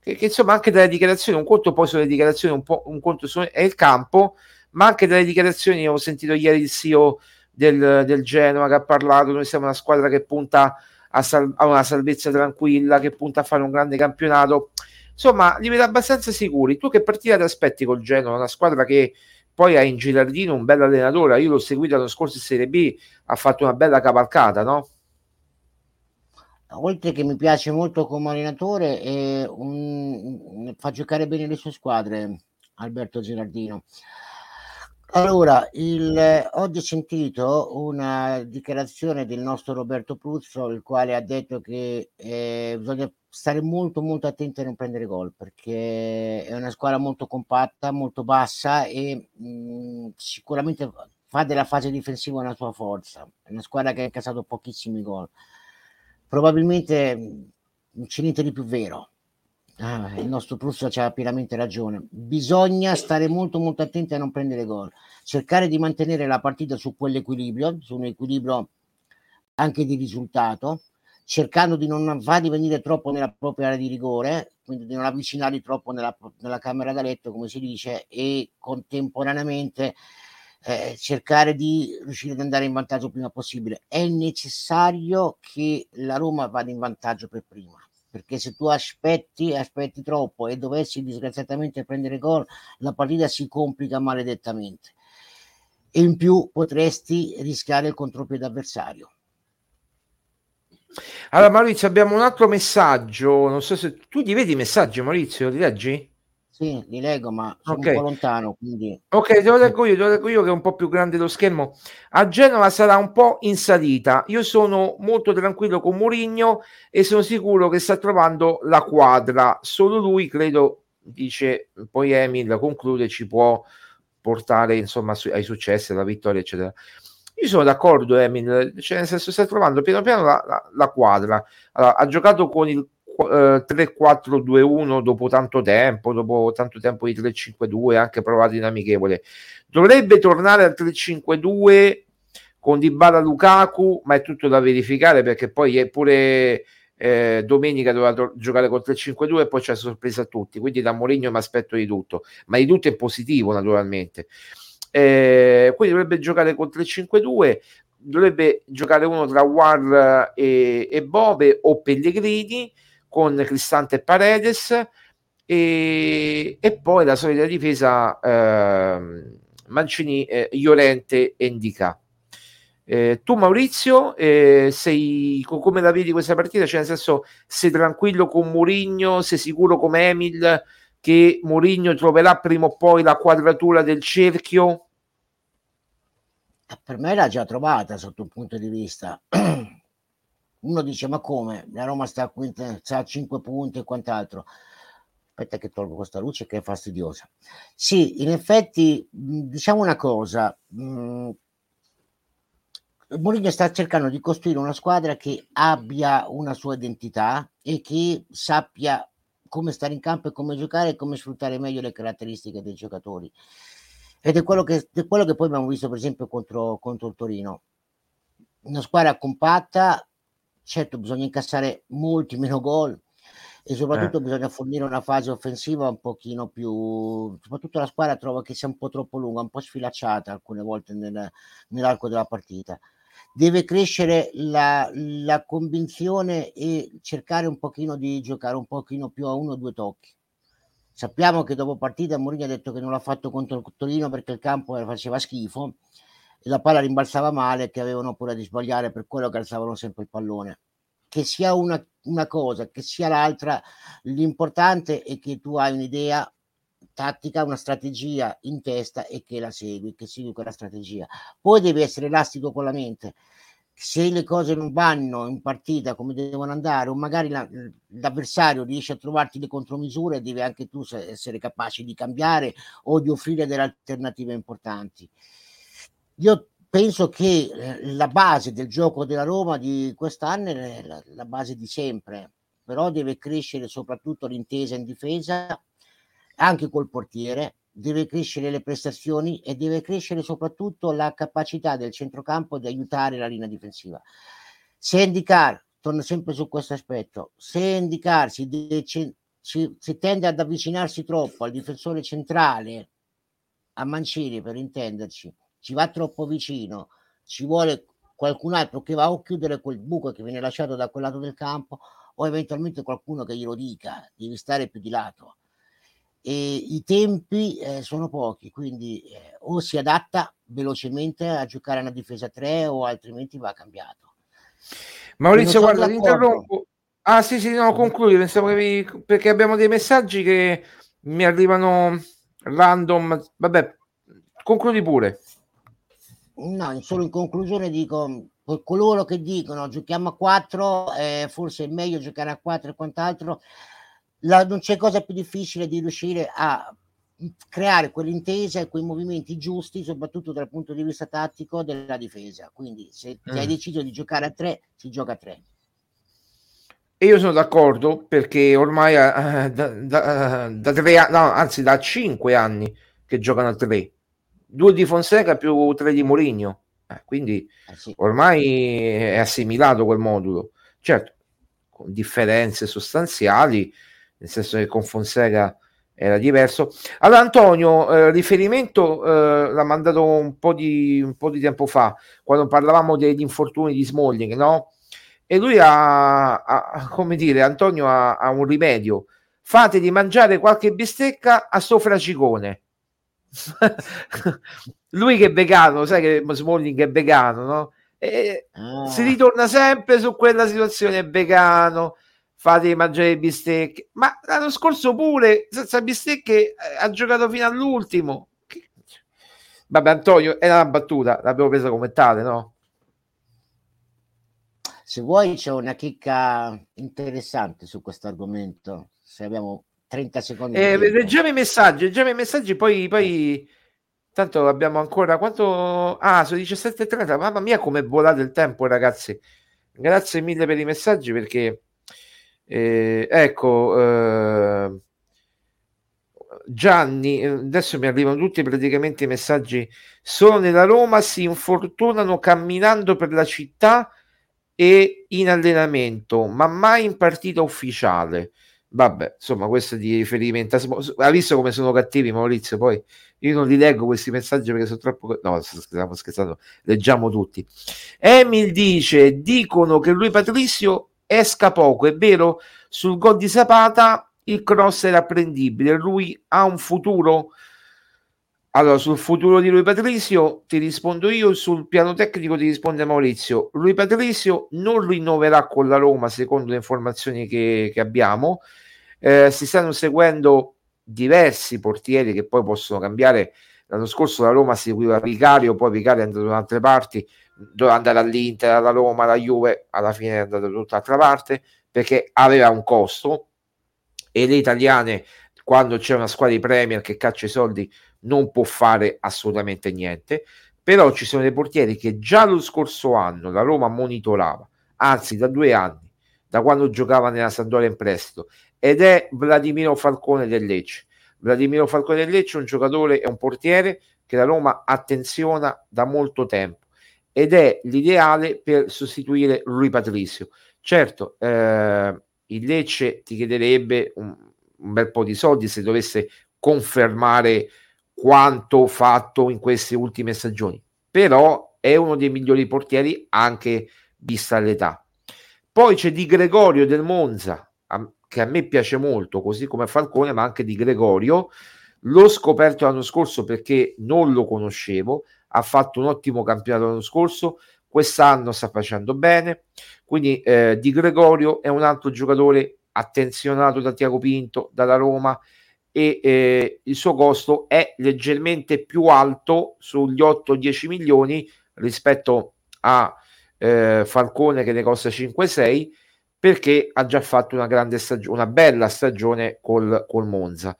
che, che, insomma anche dalle dichiarazioni, un conto poi sulle dichiarazioni, un, po', un conto su, è il campo, ma anche dalle dichiarazioni, ho sentito ieri il CEO del, del Genova che ha parlato, noi siamo una squadra che punta a, sal- a, una salvezza tranquilla, che punta a fare un grande campionato, insomma li vedo abbastanza sicuri. Tu che partita ti aspetti col Genova, una squadra che poi ha in Gilardino un bel allenatore, io l'ho seguito l'anno scorso in Serie B, ha fatto una bella cavalcata, no? oltre che mi piace molto come allenatore, eh, un, fa giocare bene le sue squadre Alberto Girardino. Allora, il, oggi ho sentito una dichiarazione del nostro Roberto Pruzzo, il quale ha detto che eh, bisogna stare molto molto attenti a non prendere gol perché è una squadra molto compatta, molto bassa e mh, sicuramente fa della fase difensiva una sua forza. È una squadra che ha incassato pochissimi gol. Probabilmente non c'è niente di più vero Ah, il nostro Prusso ha pienamente ragione. Bisogna stare molto molto attenti a non prendere gol, cercare di mantenere la partita su quell'equilibrio, su un equilibrio anche di risultato, cercando di non farli venire troppo nella propria area di rigore, quindi di non avvicinarli troppo nella, nella camera da letto, come si dice, e contemporaneamente eh, cercare di riuscire ad andare in vantaggio prima possibile. È necessario che la Roma vada in vantaggio per prima perché se tu aspetti, aspetti troppo e dovessi disgraziatamente prendere gol, la partita si complica maledettamente. E in più potresti rischiare il contropiede avversario. Allora Maurizio abbiamo un altro messaggio, non so se tu ti vedi i messaggi Maurizio, li leggi? Sì, li leggo, ma sono okay. un po' lontano. Quindi... Ok, te lo leggo io, te lo leggo io che è un po' più grande lo schermo. A Genova sarà un po' in salita. Io sono molto tranquillo con Mourinho e sono sicuro che sta trovando la quadra. Solo lui, credo, dice, poi Emil conclude, ci può portare insomma ai successi, alla vittoria, eccetera. Io sono d'accordo, Emil, cioè nel senso sta trovando piano piano la, la, la quadra. Allora, ha giocato con il 3-4-2-1 eh, dopo tanto tempo, dopo tanto tempo di 3-5-2, anche provato in amichevole. Dovrebbe tornare al 3-5-2 con Dybala Lukaku, ma è tutto da verificare perché poi è pure eh, domenica doveva to- giocare con 3-5-2 e poi c'è sorpresa a tutti, quindi da Mourinho mi aspetto di tutto, ma di tutto è positivo naturalmente. Eh, quindi dovrebbe giocare con 3-5-2, dovrebbe giocare uno tra War e, e Bove o Pellegrini con Cristante e Paredes e, e poi la solita difesa eh, Mancini, eh, Iolente e Indica. Eh, tu Maurizio, eh, sei come la vedi questa partita? Cioè, nel senso, sei tranquillo con Mourinho, sei sicuro come Emil che Mourinho troverà prima o poi la quadratura del cerchio? Per me l'ha già trovata sotto un punto di vista. uno dice ma come la Roma sta a, quinta, sta a 5 punti e quant'altro aspetta che tolgo questa luce che è fastidiosa sì in effetti diciamo una cosa mh, Mourinho sta cercando di costruire una squadra che abbia una sua identità e che sappia come stare in campo e come giocare e come sfruttare meglio le caratteristiche dei giocatori. Ed è quello che, è quello che poi abbiamo visto per esempio contro, contro il Torino. Una squadra compatta certo bisogna incassare molti meno gol e soprattutto eh. bisogna fornire una fase offensiva un pochino più soprattutto la squadra trova che sia un po' troppo lunga un po' sfilacciata alcune volte nel, nell'arco della partita deve crescere la, la convinzione e cercare un pochino di giocare un pochino più a uno o due tocchi. Sappiamo che dopo partita Mourinho ha detto che non l'ha fatto contro il Torino perché il campo faceva schifo e la palla rimbalzava male che avevano paura di sbagliare per quello che alzavano sempre il pallone. Che sia una, una cosa che sia l'altra l'importante è che tu hai un'idea tattica, una strategia in testa e che la segui, che segui quella strategia. Poi devi essere elastico con la mente. Se le cose non vanno in partita come devono andare, o magari la, l'avversario riesce a trovarti le contromisure, devi anche tu essere capace di cambiare o di offrire delle alternative importanti. Io penso che eh, la base del gioco della Roma di quest'anno è la, la base di sempre, però deve crescere soprattutto l'intesa in difesa, anche col portiere, deve crescere le prestazioni e deve crescere soprattutto la capacità del centrocampo di aiutare la linea difensiva. Se Indicar, torno sempre su questo aspetto, se Indicar si, si, si tende ad avvicinarsi troppo al difensore centrale, a Mancini per intenderci, ci va troppo vicino, ci vuole qualcun altro che va o chiudere quel buco che viene lasciato da quel lato del campo o eventualmente qualcuno che glielo dica, devi stare più di lato. E I tempi eh, sono pochi, quindi eh, o si adatta velocemente a giocare una difesa 3 o altrimenti va cambiato. Maurizio, guarda, ti interrompo. Ah sì, sì, no, concludi, pensavo che vi... perché abbiamo dei messaggi che mi arrivano random, vabbè, concludi pure. No, solo in conclusione dico, coloro che dicono giochiamo a 4, eh, forse è meglio giocare a 4 e quant'altro, la, non c'è cosa più difficile di riuscire a creare quell'intesa e quei movimenti giusti, soprattutto dal punto di vista tattico della difesa. Quindi se mm. hai deciso di giocare a 3, si gioca a 3. E io sono d'accordo perché ormai uh, da, da, da, tre, no, anzi da 5 anni che giocano a 3 due di Fonseca più tre di Mourinho. Eh, quindi eh sì. ormai è assimilato quel modulo. Certo, con differenze sostanziali, nel senso che con Fonseca era diverso. Allora, Antonio, eh, riferimento eh, l'ha mandato un po, di, un po' di tempo fa, quando parlavamo degli infortuni di Smalling, no? E lui ha, ha come dire, Antonio ha, ha un rimedio. Fate di mangiare qualche bistecca a sto fracicone lui che è vegano, sai che Smalling è vegano, no? E ah. si ritorna sempre su quella situazione vegano fate mangiare bistecche ma l'anno scorso pure senza bistecche eh, ha giocato fino all'ultimo vabbè Antonio era una battuta l'avevo presa come tale no? se vuoi c'è una chicca interessante su questo argomento se abbiamo 30 secondi. Eh, leggiamo i messaggi, leggiamo i messaggi, poi, poi tanto abbiamo ancora quanto... Ah, sono 17.30, mamma mia come è volato il tempo ragazzi. Grazie mille per i messaggi perché... Eh, ecco... Eh, Gianni, adesso mi arrivano tutti praticamente i messaggi. Solo nella Roma si infortunano camminando per la città e in allenamento, ma mai in partita ufficiale. Vabbè, insomma, questo è di riferimento. Ha visto come sono cattivi, Maurizio? Poi io non li leggo questi messaggi perché sono troppo. No, stiamo scherzando, leggiamo tutti. Emil dice: Dicono che lui Patrizio esca poco, è vero? Sul gol di Zapata il cross era apprendibile. Lui ha un futuro. Allora, sul futuro di lui Patrizio ti rispondo io, sul piano tecnico ti risponde Maurizio. Lui Patrizio non rinnoverà con la Roma, secondo le informazioni che, che abbiamo. Eh, si stanno seguendo diversi portieri che poi possono cambiare. L'anno scorso la Roma seguiva Vicario, poi Vicario è andato da altre parti, doveva andare all'Inter, alla Roma, alla Juve, alla fine è andato da tutt'altra parte perché aveva un costo e le italiane quando c'è una squadra di Premier che caccia i soldi non può fare assolutamente niente. Però ci sono dei portieri che già lo scorso anno la Roma monitorava, anzi da due anni, da quando giocava nella Sampdoria in prestito, ed è Vladimiro Falcone del Lecce. Vladimiro Falcone del Lecce è un giocatore, è un portiere che la Roma attenziona da molto tempo ed è l'ideale per sostituire Rui Patricio. Certo, eh, il Lecce ti chiederebbe un, un bel po' di soldi se dovesse confermare quanto fatto in queste ultime stagioni, però è uno dei migliori portieri anche vista l'età. Poi c'è Di Gregorio del Monza, che a me piace molto, così come Falcone, ma anche Di Gregorio. L'ho scoperto l'anno scorso perché non lo conoscevo, ha fatto un ottimo campionato l'anno scorso, quest'anno sta facendo bene, quindi eh, Di Gregorio è un altro giocatore attenzionato da Tiago Pinto, dalla Roma, e eh, il suo costo è leggermente più alto sugli 8-10 milioni rispetto a eh, Falcone che ne costa 5-6 perché ha già fatto una grande stagione, una bella stagione col, col Monza.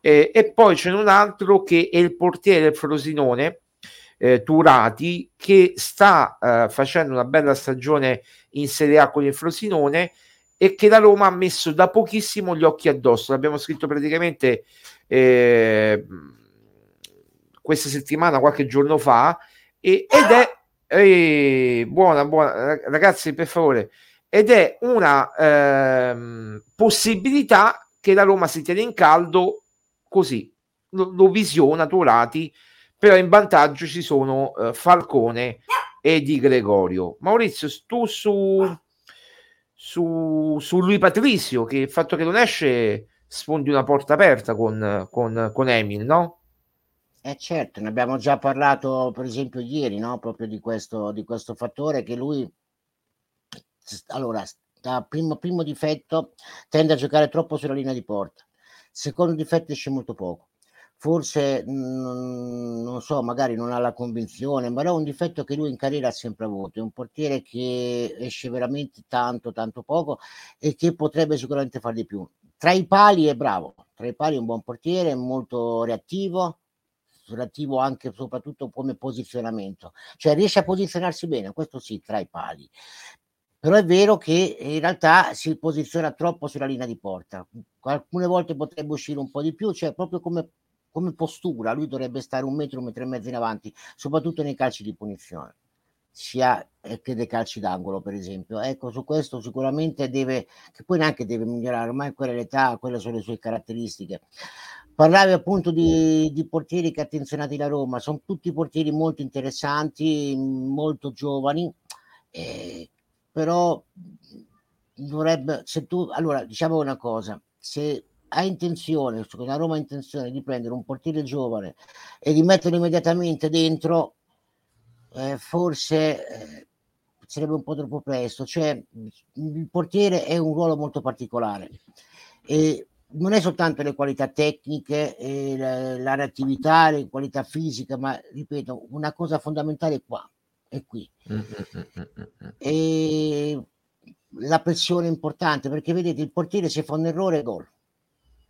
Eh, e poi c'è un altro che è il portiere del Frosinone, eh, Turati, che sta eh, facendo una bella stagione in Serie A con il Frosinone e che la Roma ha messo da pochissimo gli occhi addosso. L'abbiamo scritto praticamente eh, questa settimana, qualche giorno fa, e, ed è eh, buona, buona, ragazzi, per favore, ed è una eh, possibilità che la Roma si tiene in caldo così, lo, lo visiona Turati, però in vantaggio ci sono eh, Falcone e Di Gregorio. Maurizio, tu su su, su lui Patrizio, che il fatto che non esce sfondi una porta aperta con, con, con Emil, no? Eh certo, ne abbiamo già parlato per esempio ieri, no? Proprio di questo, di questo fattore che lui, allora, primo, primo difetto, tende a giocare troppo sulla linea di porta. Secondo difetto esce molto poco. Forse mh, non so, magari non ha la convinzione, ma è un difetto che lui in carriera ha sempre avuto. È un portiere che esce veramente tanto, tanto poco e che potrebbe sicuramente fare di più. Tra i pali è bravo, tra i pali è un buon portiere, molto reattivo, reattivo anche e soprattutto come posizionamento, cioè riesce a posizionarsi bene, questo sì, tra i pali. Però è vero che in realtà si posiziona troppo sulla linea di porta. Alcune volte potrebbe uscire un po' di più, cioè proprio come come postura lui dovrebbe stare un metro, un metro e mezzo in avanti, soprattutto nei calci di punizione, sia eh, che dei calci d'angolo, per esempio. Ecco, su questo sicuramente deve, che poi neanche deve migliorare, ormai quella è l'età, quelle sono le sue caratteristiche. Parlavi appunto di, di portieri che attenzionati da Roma, sono tutti portieri molto interessanti, molto giovani, eh, però dovrebbe, se tu, allora diciamo una cosa, se ha intenzione, la Roma ha intenzione di prendere un portiere giovane e di metterlo immediatamente dentro, eh, forse eh, sarebbe un po' troppo presto. Cioè, il portiere è un ruolo molto particolare e non è soltanto le qualità tecniche, e la, la reattività, le qualità fisiche, ma ripeto, una cosa fondamentale è qua, è qui. E la pressione è importante perché vedete il portiere se fa un errore gol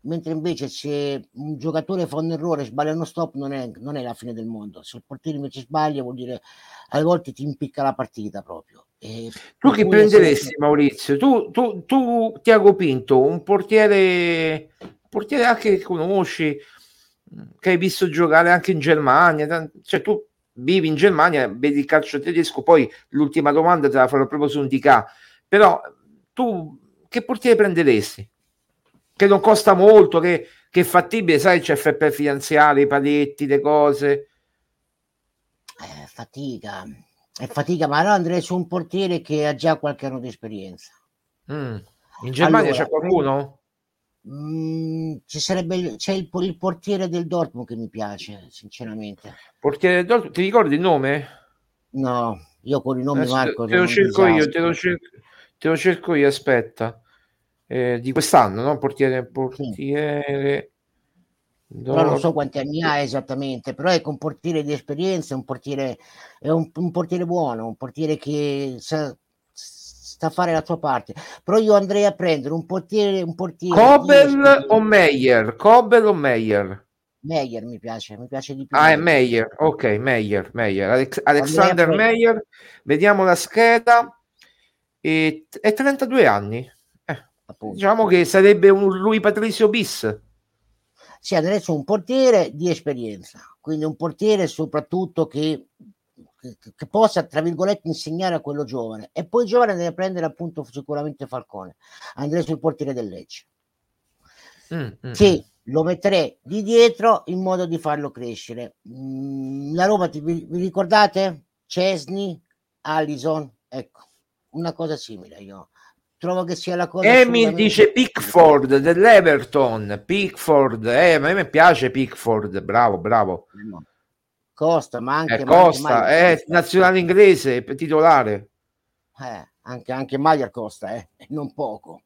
mentre invece se un giocatore fa un errore, sbaglia uno stop, non è, non è la fine del mondo. Se il portiere invece sbaglia, vuol dire alle volte ti impicca la partita proprio. E tu chi prenderesti, essere... Maurizio? Tu, tu, tu, Tiago Pinto, un portiere, portiere anche che conosci, che hai visto giocare anche in Germania, cioè tu vivi in Germania, vedi il calcio tedesco, poi l'ultima domanda te la farò proprio su un DK, però tu che portiere prenderesti? Che non costa molto, che, che è fattibile, sai, c'è FP finanziari, i paletti, le cose. Eh, fatica, è fatica, ma allora andrei su un portiere che ha già qualche anno di esperienza. Mm. In Germania allora, c'è qualcuno? Mm, ci sarebbe c'è il, il, portiere del Dortmund che mi piace, sinceramente. Portiere del Dortmund, ti ricordi il nome? No, io con i nomi Adesso Marco. Te lo cerco io, te lo cerco, te lo cerco io, aspetta eh, di quest'anno, no? Portiere, portiere. Però non so quanti anni ha esattamente, però è un portiere di esperienza, un portiere, è un, un portiere buono, un portiere che sa, sta a fare la sua parte. Però io andrei a prendere un portiere, un portiere Kobel o Meyer? Kobel o Meyer? Meyer mi piace, mi piace di più. Ah, è Meyer, ok, Meyer, Meyer. Alex- Alexander Meyer, vediamo la scheda. E, è 32 anni. Appunto. Diciamo che sarebbe un lui Patrizio bis. Sì, adesso un portiere di esperienza, quindi un portiere soprattutto che, che, che, possa, tra virgolette, insegnare a quello giovane. E poi giovane deve prendere appunto sicuramente Falcone. Andrei sul portiere del Lecce. Mm, mm, sì, mm. lo metterei di dietro in modo di farlo crescere. Mm, la Roma, ti, vi, vi ricordate? Cesni, Allison, ecco, una cosa simile io trovo che sia la cosa Emil dice Pickford dell'Everton. Pickford eh, a me piace Pickford bravo bravo. Costa ma anche eh, Costa è eh, nazionale inglese titolare. Eh, anche, anche Maier Costa eh, non poco.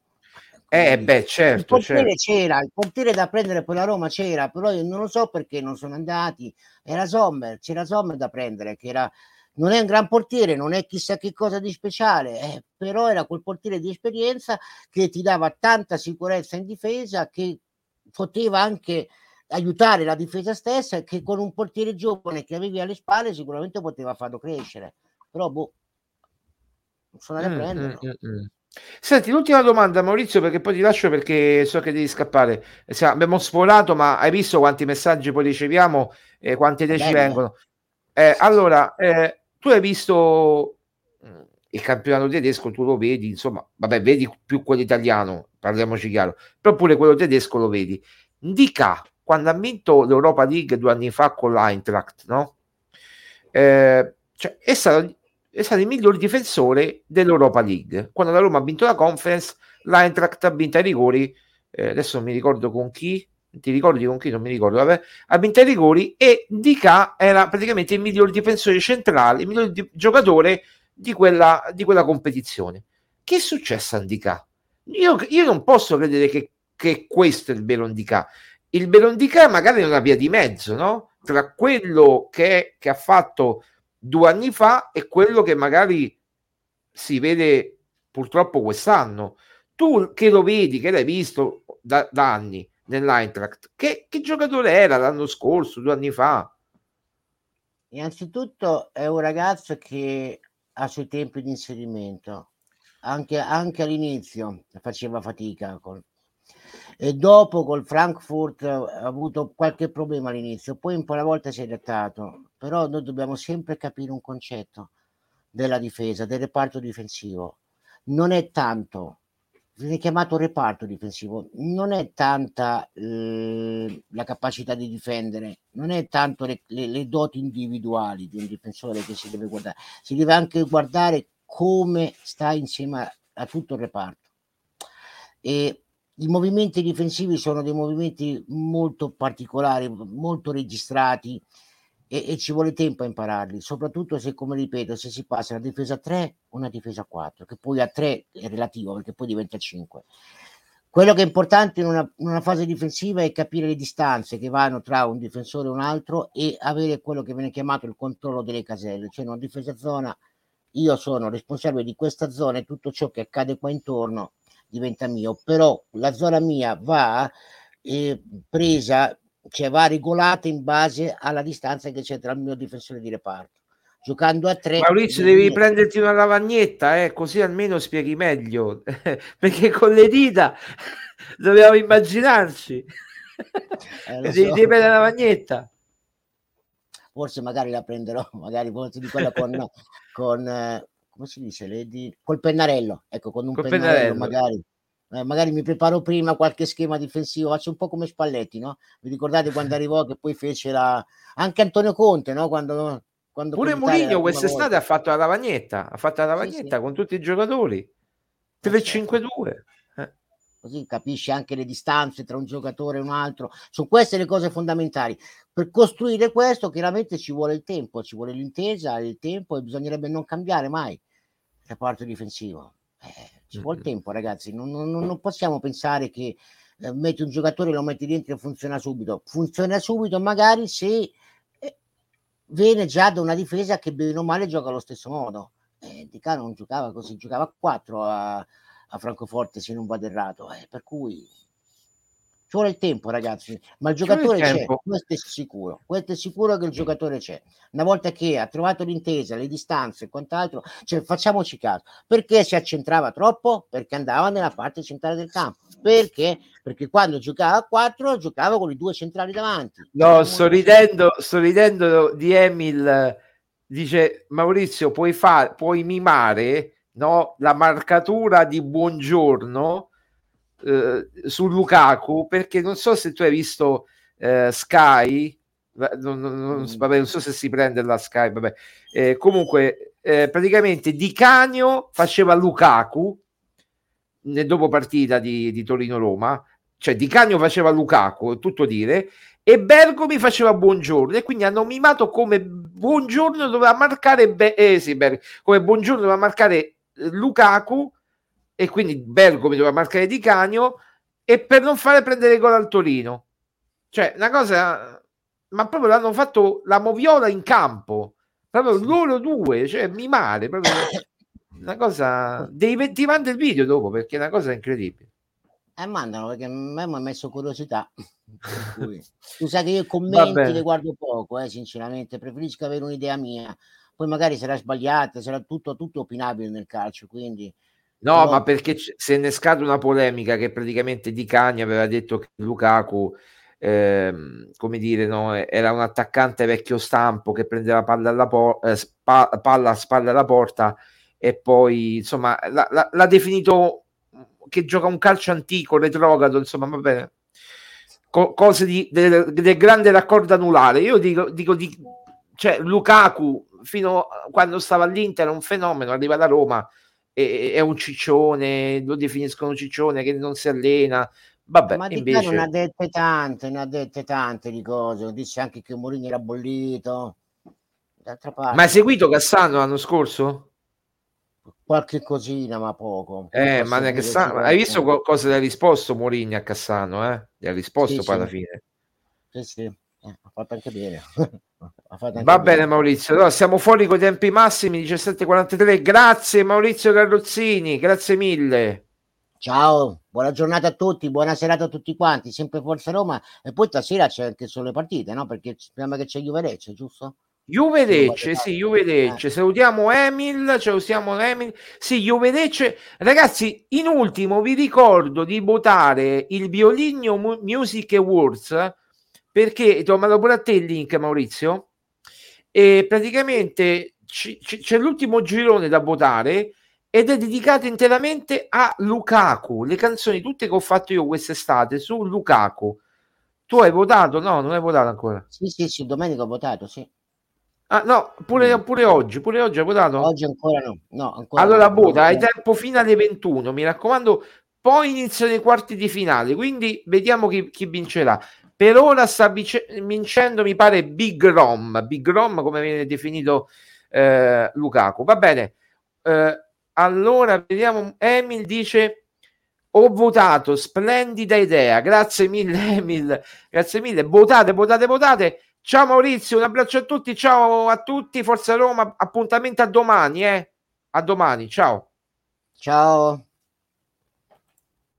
Eh beh certo il portiere certo. c'era il portiere da prendere per la Roma c'era però io non lo so perché non sono andati. Era Sommer c'era Sommer da prendere che era non è un gran portiere, non è chissà che cosa di speciale, eh, però era quel portiere di esperienza che ti dava tanta sicurezza in difesa, che poteva anche aiutare la difesa stessa e che con un portiere giovane che avevi alle spalle sicuramente poteva farlo crescere. Però boh, non sono andato a mm, prenderlo. Mm, mm, mm. Senti, l'ultima domanda Maurizio perché poi ti lascio perché so che devi scappare. abbiamo sforato ma hai visto quanti messaggi poi riceviamo e quante idee ci vengono. Eh, allora, eh, tu hai visto mm, il campionato tedesco, tu lo vedi, insomma, vabbè, vedi più quello italiano, parliamoci chiaro, però pure quello tedesco lo vedi. Dica, quando ha vinto l'Europa League due anni fa con l'Eintracht, no? Eh, cioè, è, stato, è stato il miglior difensore dell'Europa League. Quando la Roma ha vinto la conference, l'Eintracht ha vinto ai rigori, eh, adesso non mi ricordo con chi, ti ricordi con chi non mi ricordo, vabbè, ha vinto i rigori e Dica era praticamente il miglior difensore centrale, il miglior di- giocatore di quella, di quella competizione. Che è successo a Dica? Io, io non posso credere che, che questo è il vero Dica. il Berondica magari è una via di mezzo, no? Tra quello che, che ha fatto due anni fa e quello che magari si vede purtroppo quest'anno. Tu che lo vedi, che l'hai visto da, da anni nell'Eintracht, che, che giocatore era l'anno scorso, due anni fa? Innanzitutto è un ragazzo che ha suoi tempi di inserimento, anche, anche all'inizio faceva fatica con, e dopo col Frankfurt ha avuto qualche problema all'inizio, poi un po' alla volta si è adattato, però noi dobbiamo sempre capire un concetto della difesa, del reparto difensivo. Non è tanto, viene chiamato reparto difensivo, non è tanta eh, la capacità di difendere, non è tanto le, le, le doti individuali di un difensore che si deve guardare, si deve anche guardare come sta insieme a, a tutto il reparto. E i movimenti difensivi sono dei movimenti molto particolari, molto registrati e, e, ci vuole tempo a impararli, soprattutto se, come ripeto, se si passa da difesa 3 o una difesa 4, che poi a 3 è relativo perché poi diventa 5. Quello che è importante in una, in una, fase difensiva è capire le distanze che vanno tra un difensore e un altro e avere quello che viene chiamato il controllo delle caselle, cioè una difesa zona, io sono responsabile di questa zona e tutto ciò che accade qua intorno diventa mio, però la zona mia va eh, presa, cioè va regolata in base alla distanza che c'è tra il mio difensore di reparto. Giocando a tre. Maurizio, devi prenderti una lavagnetta, eh, così almeno spieghi meglio, perché con le dita dobbiamo immaginarci. Eh, devi, so. prendere la lavagnetta forse magari la prenderò, magari forse di quella con, con eh, come si dice, Lady? col pennarello, ecco, con un col pennarello, pennarello. magari. Eh, magari mi preparo prima qualche schema difensivo, faccio un po' come Spalletti, no? Vi ricordate quando arrivò che poi fece la... anche Antonio Conte, no? Quando, quando Pure Mourinho quest'estate volta. ha fatto la lavagnetta, ha fatto la lavagnetta sì, sì. con tutti i giocatori. 3-5-2. Eh. Così capisci anche le distanze tra un giocatore e un altro. Sono queste le cose fondamentali. Per costruire questo chiaramente ci vuole il tempo, ci vuole l'intesa, il tempo e bisognerebbe non cambiare mai reparto difensivo. Eh, ci vuole tempo, ragazzi. Non, non, non possiamo pensare che eh, metti un giocatore, lo metti dentro e funziona subito. Funziona subito, magari se eh, viene già da una difesa che bene o male gioca allo stesso modo. Eh, Di Caro non giocava così, giocava a 4 a, a Francoforte, se non vado errato. Eh, per cui ci vuole il tempo, ragazzi, ma il giocatore il c'è, questo è sicuro. Questo è sicuro che il giocatore c'è. Una volta che ha trovato l'intesa, le distanze e quant'altro, cioè, facciamoci caso. Perché si accentrava troppo? Perché andava nella parte centrale del campo. Perché? Perché quando giocava a 4 giocava con i due centrali davanti. No, sto ridendo, sto ridendo di Emil. Dice Maurizio, puoi, fare, puoi mimare no, la marcatura di buongiorno eh, su Lukaku perché non so se tu hai visto eh, Sky non, non, mm. vabbè, non, so se si prende la Sky vabbè. Eh, comunque eh, praticamente Di Canio faceva Lukaku nel dopo partita di, di Torino-Roma cioè Di Canio faceva Lukaku tutto dire e Bergomi faceva Buongiorno e quindi hanno mimato come Buongiorno doveva marcare Be- eh, sì, Ber- come Buongiorno doveva marcare eh, Lukaku e quindi Bergomi doveva marcare Di Canio e per non fare prendere gol al Torino. Cioè, una cosa, ma proprio l'hanno fatto la moviola in campo, proprio loro due, cioè mi male, proprio una cosa, devi, ti manda il video dopo perché è una cosa incredibile. Eh, mandano perché a me mi ha messo curiosità. tu sai che io i commenti li guardo poco, eh, sinceramente, preferisco avere un'idea mia. Poi magari sarà sbagliata, sarà tutto, tutto opinabile nel calcio, quindi No, Però... ma perché si è innescata una polemica che praticamente Di Cagni aveva detto che Lukaku, ehm, come dire, no, era un attaccante vecchio stampo che prendeva palla, alla por- eh, spa- palla a spalle alla porta e poi, insomma, l'ha, l'ha, l'ha definito che gioca un calcio antico, retrogrado, insomma, va bene. Co- cose di, del, del grande raccordo anulare. Io dico, dico di, cioè, Lukaku fino a quando stava all'Inter è un fenomeno, arriva da Roma è, è un ciccione, lo definiscono ciccione che non si allena. Vabbè, ma di invece... non ha dette tante, ne ha dette tante di cose. Dice anche che Mourinho era bollito. D'altra parte... Ma hai seguito Cassano l'anno scorso? qualche cosina, ma poco. Eh, ma Cassano, hai visto cosa gli ha risposto Mourinho a Cassano? Eh? Gli ha risposto sì, poi sì. alla fine. Sì, sì, eh, ha fatto anche bene. Va bene, Maurizio, allora, siamo fuori con i tempi massimi 17.43. Grazie Maurizio Carrozzini, grazie mille. Ciao, buona giornata a tutti, buona serata a tutti quanti, sempre Forza Roma e poi stasera c'è anche sulle partite, no? Perché speriamo che c'è Juve Lecce, giusto? Juve Lecce, sì, Juve Lecce. Salutiamo Emil, salutiamo Emil. Sì, Juve Lecce. Ragazzi, in ultimo vi ricordo di votare il Violigno Music Awards perché, ti ho mandato pure a te il link Maurizio, e praticamente c- c- c'è l'ultimo girone da votare ed è dedicato interamente a Lukaku, le canzoni tutte che ho fatto io quest'estate su Lukaku. Tu hai votato? No, non hai votato ancora. Sì, sì, sì, domenica ho votato, sì. Ah, no, pure, pure, oggi, pure oggi hai votato? Oggi ancora no. no ancora allora no, vota, hai tempo fino alle 21, mi raccomando, poi iniziano i quarti di finale, quindi vediamo chi, chi vincerà. Per ora sta vincendo, mi pare, Big Rom, Big Rom come viene definito eh, Lukaku. Va bene, eh, allora vediamo, Emil dice ho votato, splendida idea, grazie mille Emil, grazie mille, votate, votate, votate. Ciao Maurizio, un abbraccio a tutti, ciao a tutti, Forza Roma, appuntamento a domani, eh? A domani, ciao. Ciao.